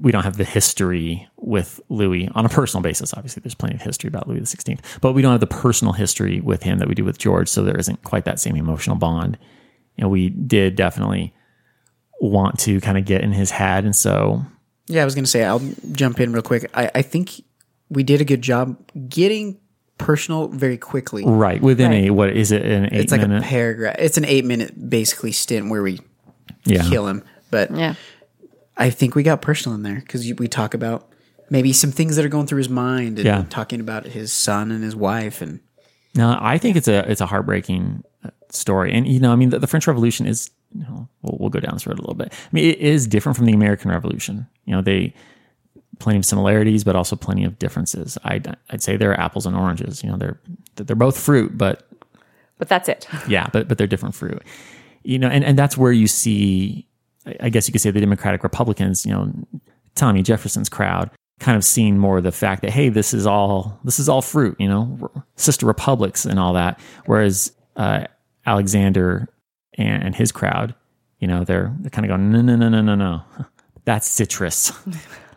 S1: We don't have the history with Louis on a personal basis. Obviously, there's plenty of history about Louis XVI, but we don't have the personal history with him that we do with George. So there isn't quite that same emotional bond. And we did definitely want to kind of get in his head, and so
S2: Yeah, I was going to say, I'll jump in real quick. I, I think we did a good job getting personal very quickly.
S1: right within
S3: Right.
S1: a what is it an eight
S2: It's like
S1: minute?
S2: a paragraph. It's an eight minute basically stint where we
S1: yeah.
S2: kill him. But
S3: yeah.
S2: I think we got personal in there because we talk about maybe some things that are going through his mind and
S1: Yeah.
S2: talking about his son and his wife and
S1: No, I think it's a it's a heartbreaking uh, story, and you know, I mean, the, the French Revolution is. You know, we'll, we'll go down this road a little bit. I mean, it is different from the American Revolution. You know, they plenty of similarities, but also plenty of differences. I'd I'd say they're apples and oranges. You know, they're they're both fruit, but
S3: but that's it.
S1: Yeah, but but they're different fruit. You know, and, and that's where you see I- guess you could say the Democratic Republicans, you know, Tommy Jefferson's crowd kind of seeing more of the fact that hey, this is all this is all fruit, you know, sister republics and all that. Whereas uh, Alexander and, and his crowd, you know, they're they're kind of going no no no no no no, that's citrus.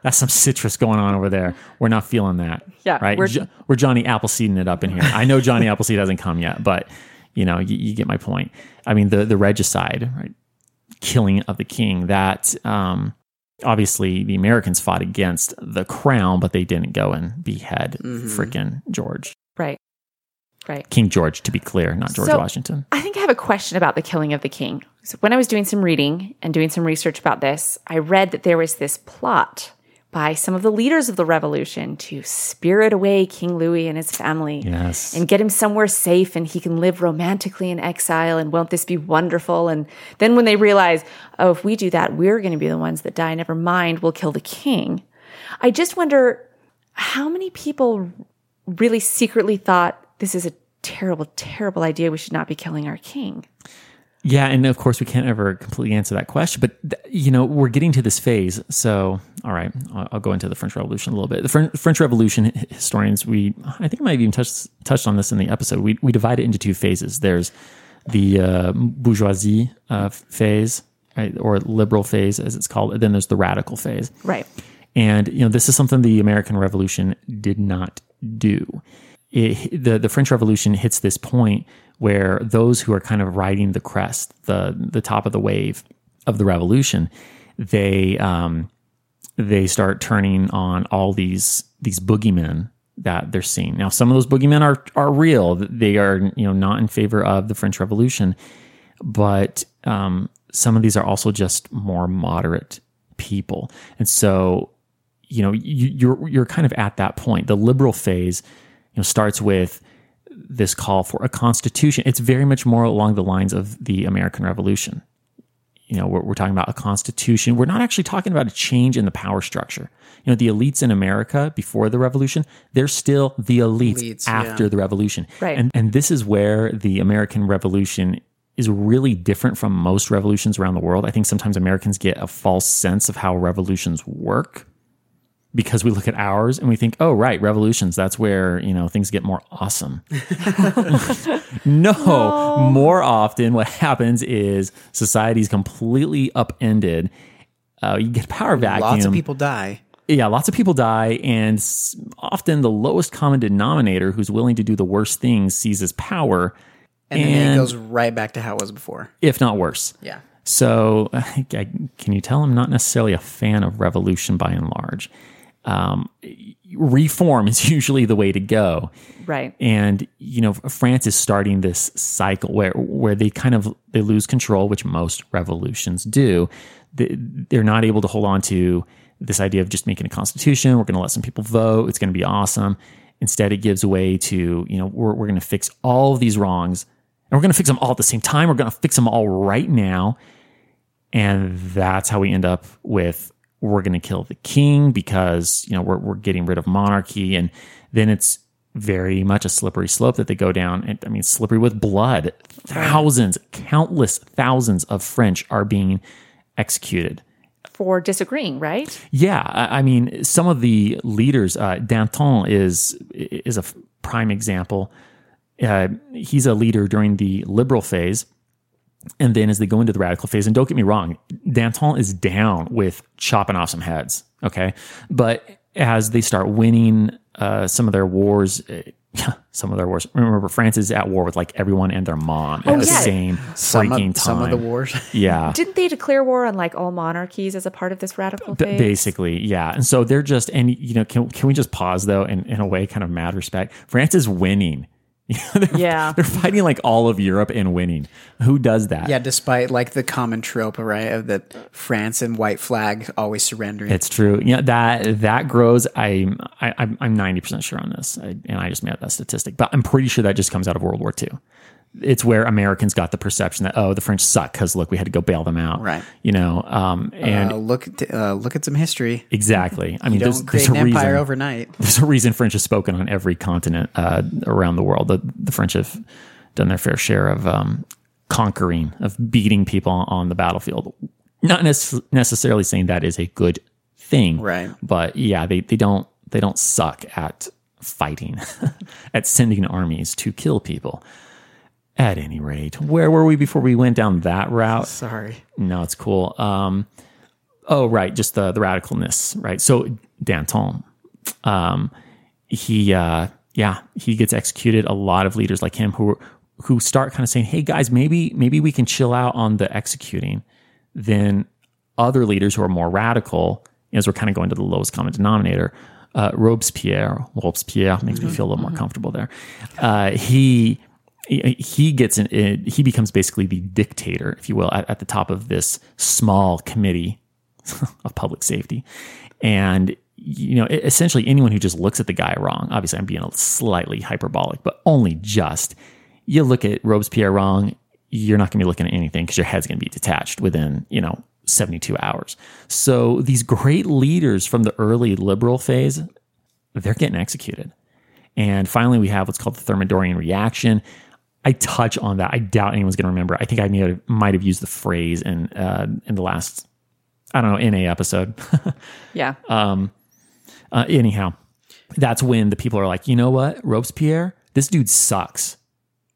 S1: That's some citrus going on over there. We're not feeling that.
S3: Yeah,
S1: Right.
S3: we're-
S1: Jo- we're Johnny Appleseeding it up in here. I know Johnny Appleseed hasn't come yet, but you know, you, you get my point. I mean, the the regicide, right? Killing of the king. That um, obviously the Americans fought against the crown, but they didn't go and behead freaking George,
S3: Right. Right.
S1: King George, to be clear, not George
S3: So-
S1: Washington.
S3: I think I have a question about the killing of the king. So when I was doing some reading and doing some research about this, I read that there was this plot by some of the leaders of the revolution to spirit away King Louis and his family
S1: Yes.
S3: and get him somewhere safe and he can live romantically in exile and won't this be wonderful? And then when they realize, oh, if we do that, we're going to be the ones that die. Never mind, we'll kill the king. I just wonder how many people really secretly thought this is a terrible, terrible idea. We should not be killing our king.
S1: Yeah, and of course we can't ever completely answer that question, but th- you know we're getting to this phase. So, all right, I'll, I'll go into the French Revolution a little bit. The French, French Revolution historians, we I think I might have even touched touched on this in the episode. We we divide it into two phases. There's the uh, bourgeoisie uh, phase, right, or liberal phase as it's called. And then there's the radical phase.
S3: Right.
S1: And you know, this is something the American Revolution did not do. It, the the French Revolution hits this point where those who are kind of riding the crest, the the top of the wave of the revolution, they um, they start turning on all these these boogeymen that they're seeing. Now, some of those boogeymen are are real. They are you know not in favor of the French Revolution, but um, some of these are also just more moderate people, and so you know you, you're you're kind of at that point. The liberal phase, you know, starts with this call for a constitution. It's very much more along the lines of the American Revolution. You know, we're, we're talking about a constitution. We're not actually talking about a change in the power structure. You know, the elites in America before the revolution, they're still the elites,
S2: Elites,
S1: after
S2: yeah.
S1: the revolution.
S3: Right.
S1: And, and this is where the American Revolution is really different from most revolutions around the world. I think sometimes Americans get a false sense of how revolutions work because we look at ours and we think, oh, right, revolutions, that's where, you know, things get more awesome. no, more often what happens is society's completely upended. Uh, you get a power vacuum.
S2: Lots of people die.
S1: Yeah, lots of people die, and often the lowest common denominator who's willing to do the worst things seizes power,
S2: And, then it goes right back to how it was before.
S1: if not worse.
S2: Yeah.
S1: So, I- can you tell I'm not necessarily a fan of revolution by and large? Um, reform is usually the way to go.
S3: Right.
S1: And you know, France is starting this cycle where where they kind of they lose control, which most revolutions do. They- They're not able to hold on to this idea of just making a constitution. We're going to let some people vote. It's going to be awesome. Instead, it gives way to you know we're we're going to fix all of these wrongs, and we're going to fix them all at the same time. We're going to fix them all right now, and that's how we end up with we're going to kill the king because you know we're we're getting rid of monarchy, and then it's very much a slippery slope that they go down. And I mean, slippery with blood. Thousands, countless thousands of French are being executed.
S3: For disagreeing, right?
S1: Yeah, I mean, some of the leaders, uh, Danton is is a prime example. Uh, he's a leader during the liberal phase, and then as they go into the radical phase, and don't get me wrong, Danton is down with chopping off some heads. Okay, but as they start winning uh, some of their wars. uh, Some of their wars. Remember, France is at war with like everyone and their mom at the same
S2: Some
S1: freaking
S2: of,
S1: time.
S2: some of the wars.
S1: yeah,
S3: Didn't they declare war on like all monarchies as a part of this radical
S1: B-
S3: phase?
S1: basically, yeah. And so they're just, and you know, can can we just pause though, in, in a way, kind of mad respect? France is winning. they're,
S3: Yeah.
S1: they're fighting like all of Europe and winning. Who does that?
S2: Yeah, despite like the common trope, right, of that France and white flag always surrendering.
S1: It's true. Yeah, that that grows. I'm I, I'm I'm ninety percent sure on this, I, and I just made up that statistic, but I'm pretty sure that just comes out of World War II. It's where Americans got the perception that oh, the French suck because look, we had to go bail them out,
S2: Right.
S1: You know, um, and
S2: uh, look, at- uh, look at some history.
S1: exactly. I mean, there's,
S2: don't
S1: there's a
S2: an empire
S1: reason.
S2: overnight.
S1: there's a reason French is spoken on every continent uh, around the world. The, the French have done their fair share of um, conquering, of beating people on the battlefield. Not necess- necessarily saying that is a good thing,
S2: Right.
S1: But yeah, they they don't they don't suck at fighting, at sending armies to kill people. At any rate, where were we before we went down that route?
S2: Sorry.
S1: No, it's cool. Um, oh, right, just the the radicalness, right? So Danton, um, he, uh, yeah, he gets executed. A lot of leaders like him who who start kind of saying, "Hey, guys, maybe maybe we can chill out on the executing." Then other leaders who are more radical, as we're kind of going to the lowest common denominator, uh, Robespierre, Robespierre makes me feel a little more comfortable there. Uh, he he gets in, in- he becomes basically the dictator, if you will, at, at the top of this small committee of public safety, and you know, essentially anyone who just looks at the guy wrong. Obviously, I'm being a slightly hyperbolic, but only just. You look at Robespierre wrong, you're not going to be looking at anything because your head's going to be detached within you know 72 hours. So these great leaders from the early liberal phase, they're getting executed. And finally, we have what's called the Thermidorian reaction. I touch on that. I doubt anyone's going to remember. I think I may might have used the phrase in uh, in the last, I don't know, NA episode.
S3: Yeah.
S1: uh, anyhow, that's when the people are like, you know what, Robespierre, this dude sucks.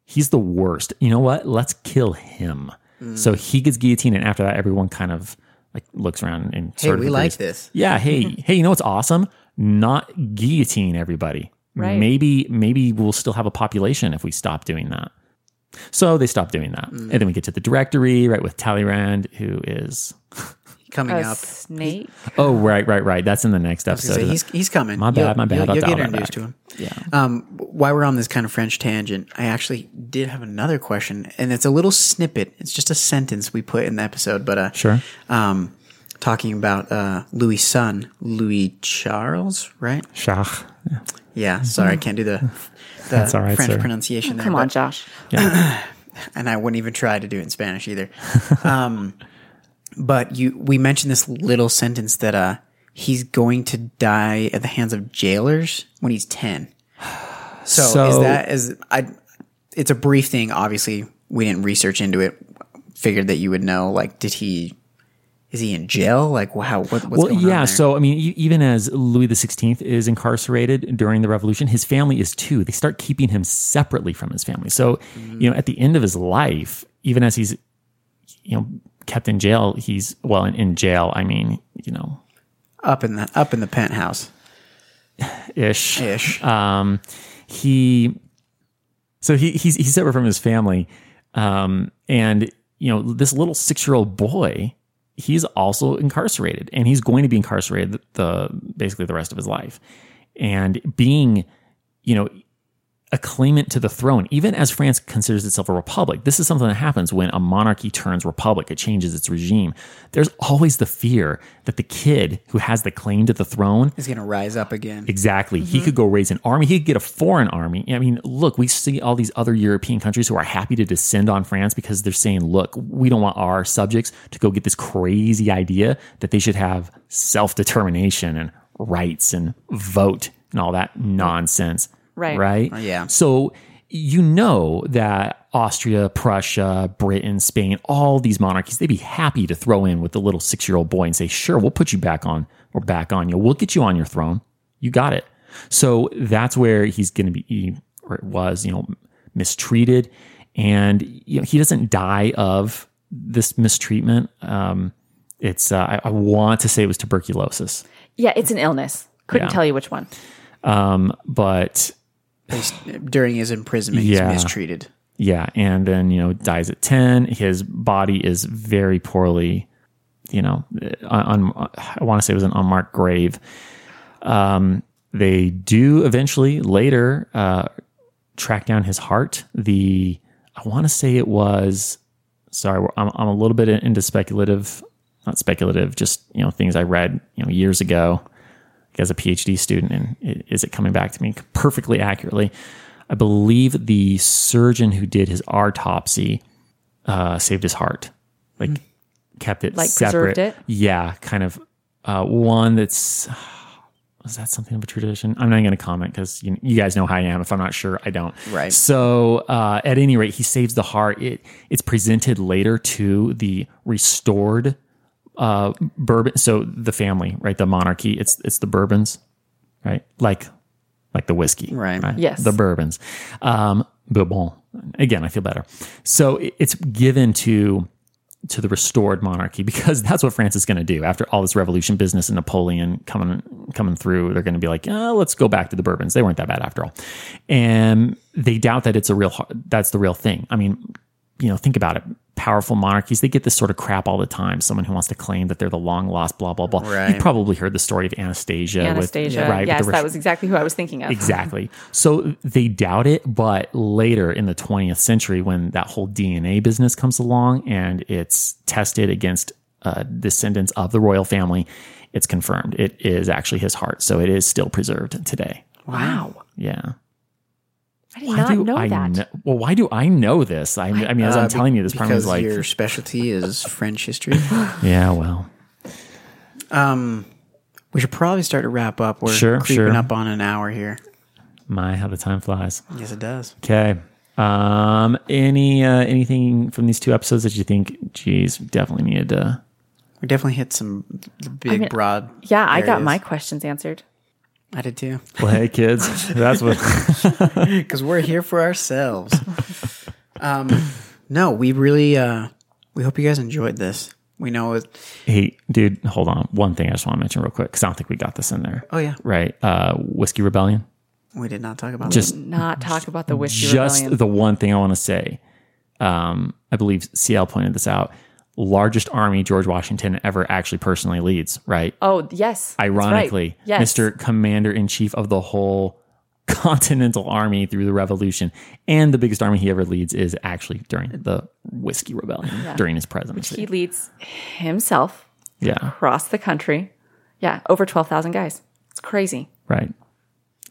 S1: He's the worst. You know what? Let's kill him. So he gets guillotined, and after that, everyone kind of like looks around and
S2: Hey,
S1: sort of
S2: we like this.
S1: Yeah. Hey, hey, you know what's awesome? Not guillotine everybody.
S3: Right.
S1: Maybe, maybe we'll still have a population if we stop doing that. So they stop doing that, and then we get to the directory, right, with Talleyrand, who is
S2: Coming
S3: A
S2: up.
S3: snake.
S1: oh, right, right, right. That's in the next episode.
S2: say, he's, he's coming.
S1: My bad, my bad.
S2: You'll,
S1: I'll
S2: you'll get introduced
S1: back.
S2: to him.
S1: yeah.
S2: Um, while we're on this kind of French tangent, I actually did have another question, and it's a little snippet. It's just a sentence we put in the episode, but uh,
S1: Sure.
S2: Um, talking about uh, Louis' son, Louis Charles, right?
S1: Shach.
S2: Yeah. Sorry, I can't do the, the
S1: That's all right,
S2: French
S1: sir.
S2: pronunciation. there,
S3: Come on,
S2: but-
S3: Josh.
S2: and I wouldn't even try to do it in Spanish either. um, but you, we mentioned this little sentence that uh, he's going to die at the hands of jailers when he's ten. So, is that is I? It's a brief thing. Obviously, we didn't research into it. Figured that you would know. Like, did he? Is he in jail? Like, wow, what, what's
S1: Well,
S2: going
S1: yeah. So, I mean, even as Louis XVI is incarcerated during the revolution, his family is too. They start keeping him separately from his family. So, you know, at the end of his life, even as he's, you know, kept in jail, he's, well, in, in jail, I mean, you know,
S2: up in the up in the penthouse
S1: ish.
S2: ish.
S1: um, he so he he's he's separate from his family um, and you know this little six year old boy he's also incarcerated and he's going to be incarcerated the, basically the rest of his life. And being you know a claimant to the throne, even as France considers itself a republic. This is something that happens when a monarchy turns republic, it changes its regime. There's always the fear that the kid who has the claim to the throne
S2: is gonna rise up again.
S1: Exactly. He mm-hmm. could go raise an army. He could get a foreign army. I mean, look, we see all these other European countries who are happy to descend on France because they're saying, look, we don't want our subjects to go get this crazy idea that they should have self determination and rights and vote and all that nonsense.
S3: Right.
S1: Right.
S2: yeah.
S1: So you know that Austria, Prussia, Britain, Spain, all these monarchies, they'd be happy to throw in with the little six year old boy and say, sure, we'll put you back on or back on you. We'll get you on your throne. You got it. So that's where he's going to be, or it was, you know, mistreated. And you know, he doesn't die of this mistreatment. Um, it's, uh, I, I want to say it was tuberculosis.
S3: Yeah, it's an illness. Couldn't
S1: Yeah.
S3: tell you which one.
S1: Um, but
S2: He's- during his imprisonment,
S1: Yeah.
S2: he's mistreated.
S1: Yeah, and then you know dies at ten. His body is very poorly, you know, on, on I want to say it was an unmarked grave. Um, they do eventually later uh, track down his heart. The I want to say it was sorry, I'm, I'm a little bit into speculative, not speculative, just you know things I read you know years ago as a PhD student, and is it coming back to me perfectly accurately? I believe the surgeon who did his autopsy uh, saved his heart, like kept it
S3: Like
S1: separate.
S3: preserved it?
S1: Yeah, kind of uh, one that's was that something of a tradition? I'm not going to comment because you, you guys know how I am. If I'm not sure, I don't.
S2: Right.
S1: So uh, at any rate, he saves the heart. It it's presented later to the restored uh, bourbon. So the family, right? The monarchy. It's it's the bourbons, right? Like like the whiskey,
S2: Right.
S3: Yes.
S1: The bourbons. Um, bourbon. Again, I feel better. So it's given to to the restored monarchy because that's what France is going to do after all this revolution business and Napoleon coming coming through. They're going to be like, oh, let's go back to the Bourbons. They weren't that bad after all, and they doubt that it's a real. That's the real thing. I mean, you know, think about it. Powerful monarchies, they get this sort of crap all the time. Someone who wants to claim that they're the long lost, blah blah blah.
S2: Right.
S1: You've probably heard the story of Anastasia.
S3: Anastasia.
S1: with, right? with
S3: yes,
S1: the
S3: that was exactly who I was thinking of.
S1: Exactly. So they doubt it, but later in the 20th century, when that whole DNA business comes along and it's tested against uh, descendants of the royal family, it's confirmed. It is actually his heart. So it is still preserved today.
S3: Wow.
S1: Yeah.
S3: I did not know
S1: I
S3: that.
S1: kn- well, why do I know this? I, I mean, as
S2: Uh,
S1: I'm telling you, this part
S2: because
S1: is like,
S2: your specialty is French history.
S1: yeah, well,
S2: um, we should probably start to wrap up. We're
S1: Sure,
S2: creeping
S1: sure.
S2: up on an hour here.
S1: my, how the time flies.
S2: Yes, it does.
S1: Okay. Um, any, uh, anything from these two episodes that you think, geez, definitely needed to,
S2: We definitely hit some the big,
S3: mean,
S2: broad.
S3: Yeah, I got my questions answered.
S2: I did too.
S1: well, hey kids, that's what,
S2: because we're here for ourselves. um, no, we really uh, we hope you guys enjoyed this. We know it.
S1: Hey, dude, hold on. One thing I just want to mention real quick because I don't think we got this in there.
S2: Oh yeah,
S1: Right. Uh, Whiskey Rebellion.
S2: we did not talk about
S1: Just,
S3: Not talk about the whiskey rebellion.
S1: just
S3: rebellion.
S1: the one thing I want to say. Um, I believe CL pointed this out. Largest army George Washington ever actually personally leads. Right.
S3: oh yes. that's right.
S1: Ironically,
S3: yes.
S1: Mr. Commander in Chief of the whole Continental Army through the Revolution, and the biggest army he ever leads is actually during the Whiskey Rebellion during his presidency.
S3: He leads himself
S1: yeah.
S3: across the country. Yeah, over twelve thousand guys. It's crazy.
S1: Right.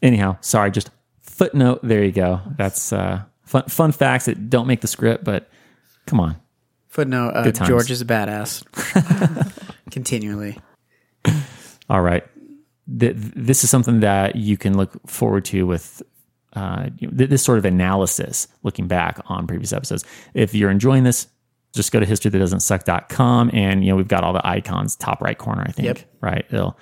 S1: Anyhow, sorry, just footnote. There you go. That's uh, fun, fun facts that don't make the script, but come on.
S2: Footnote: uh, George is a badass. Continually.
S1: All right. Th- this is something that you can look forward to with uh, you know, th- this sort of analysis looking back on previous episodes. If you're enjoying this, just go to historythatdoesn't.suck.com and you know we've got all the icons top right corner I think
S2: Yep.
S1: right it'll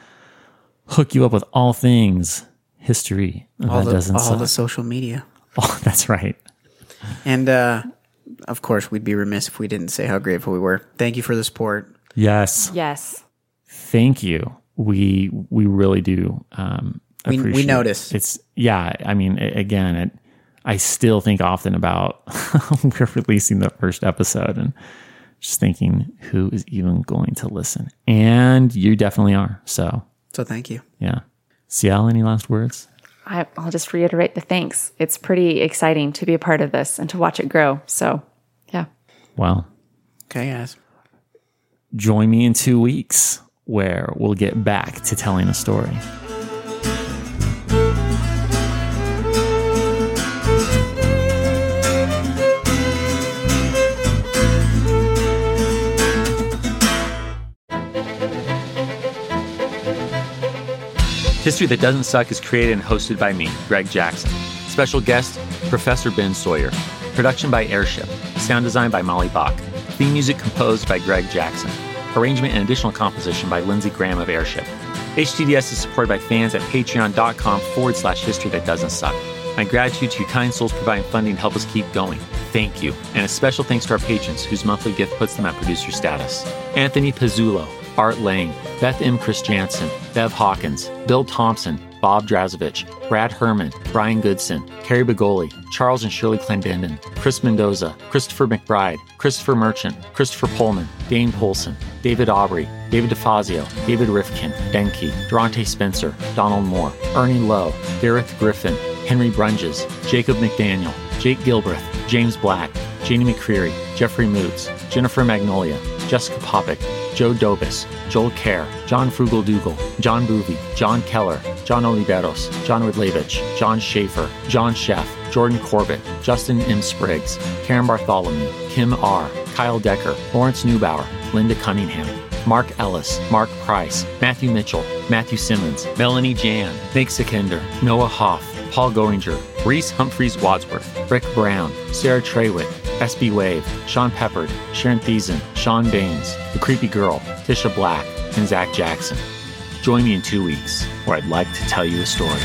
S1: hook you up with all things history
S2: All
S1: that
S2: the
S1: doesn't
S2: all
S1: suck.
S2: the social media,
S1: oh, that's right
S2: and uh, of course, we'd be remiss if we didn't say how grateful we were. Thank you for the support.
S1: yes
S3: Yes.
S1: thank you. We we really do. Um,
S2: We- we notice.
S1: It's yeah. I mean, a- again, it. I still think often about we're releasing the first episode and just thinking who is even going to listen, and you definitely are. So
S2: So thank you.
S1: yeah. Ciel, any last words?
S3: I, I'll just reiterate the thanks. It's pretty exciting to be a part of this and to watch it grow. So, yeah.
S1: Well,
S2: Okay, guys.
S1: join me in two weeks where we'll get back to telling a story.
S4: History That Doesn't Suck is created and hosted by me, Greg Jackson. Special guest, Professor Ben Sawyer. Production by Airship. Sound design by Molly Bach. Theme music composed by Greg Jackson. Arrangement and additional composition by Lindsey Graham of Airship. HTDS is supported by fans at patreon.com forward slash history that doesn't suck. My gratitude to you kind souls providing funding to help us keep going. Thank you. And a special thanks to our patrons whose monthly gift puts them at producer status. Anthony Pizzulo, Art Lang, Beth M. Chris Jansen, Bev Hawkins, Bill Thompson, Bob Drazovich, Brad Herman, Brian Goodson, Carrie Begoli, Charles and Shirley Clendenden, Chris Mendoza, Christopher McBride, Christopher Merchant, Christopher Pullman, Dane Polson, David Aubrey, David DeFazio, David Rifkin, Benke, Durante Spencer, Donald Moore, Ernie Lowe, Gareth Griffin, Henry Brunges, Jacob McDaniel, Jake Gilbreth, James Black, Janie McCreary, Jeffrey Moots, Jennifer Magnolia, Jessica Popick, Joe Dobis, Joel Kerr, John Frugal Dougal, John Boovy, John Keller, John Oliveros, John Ridlevich, John Schaefer, John Sheff, Jordan Corbett, Justin M. Spriggs, Karen Bartholomew, Kim R., Kyle Decker, Lawrence Neubauer, Linda Cunningham,
S1: Mark Ellis, Mark Price, Matthew Mitchell, Matthew Simmons, Melanie Jan, Nick Sikander, Noah Hoff, Paul Goinger, Reese Humphreys Wadsworth, Rick Brown, Sarah Trawick, SB Wave, Sean Peppard, Sharon Thiessen, Sean Baines, The Creepy Girl, Tisha Black, and Zach Jackson. Join me in two weeks, where I'd like to tell you a story.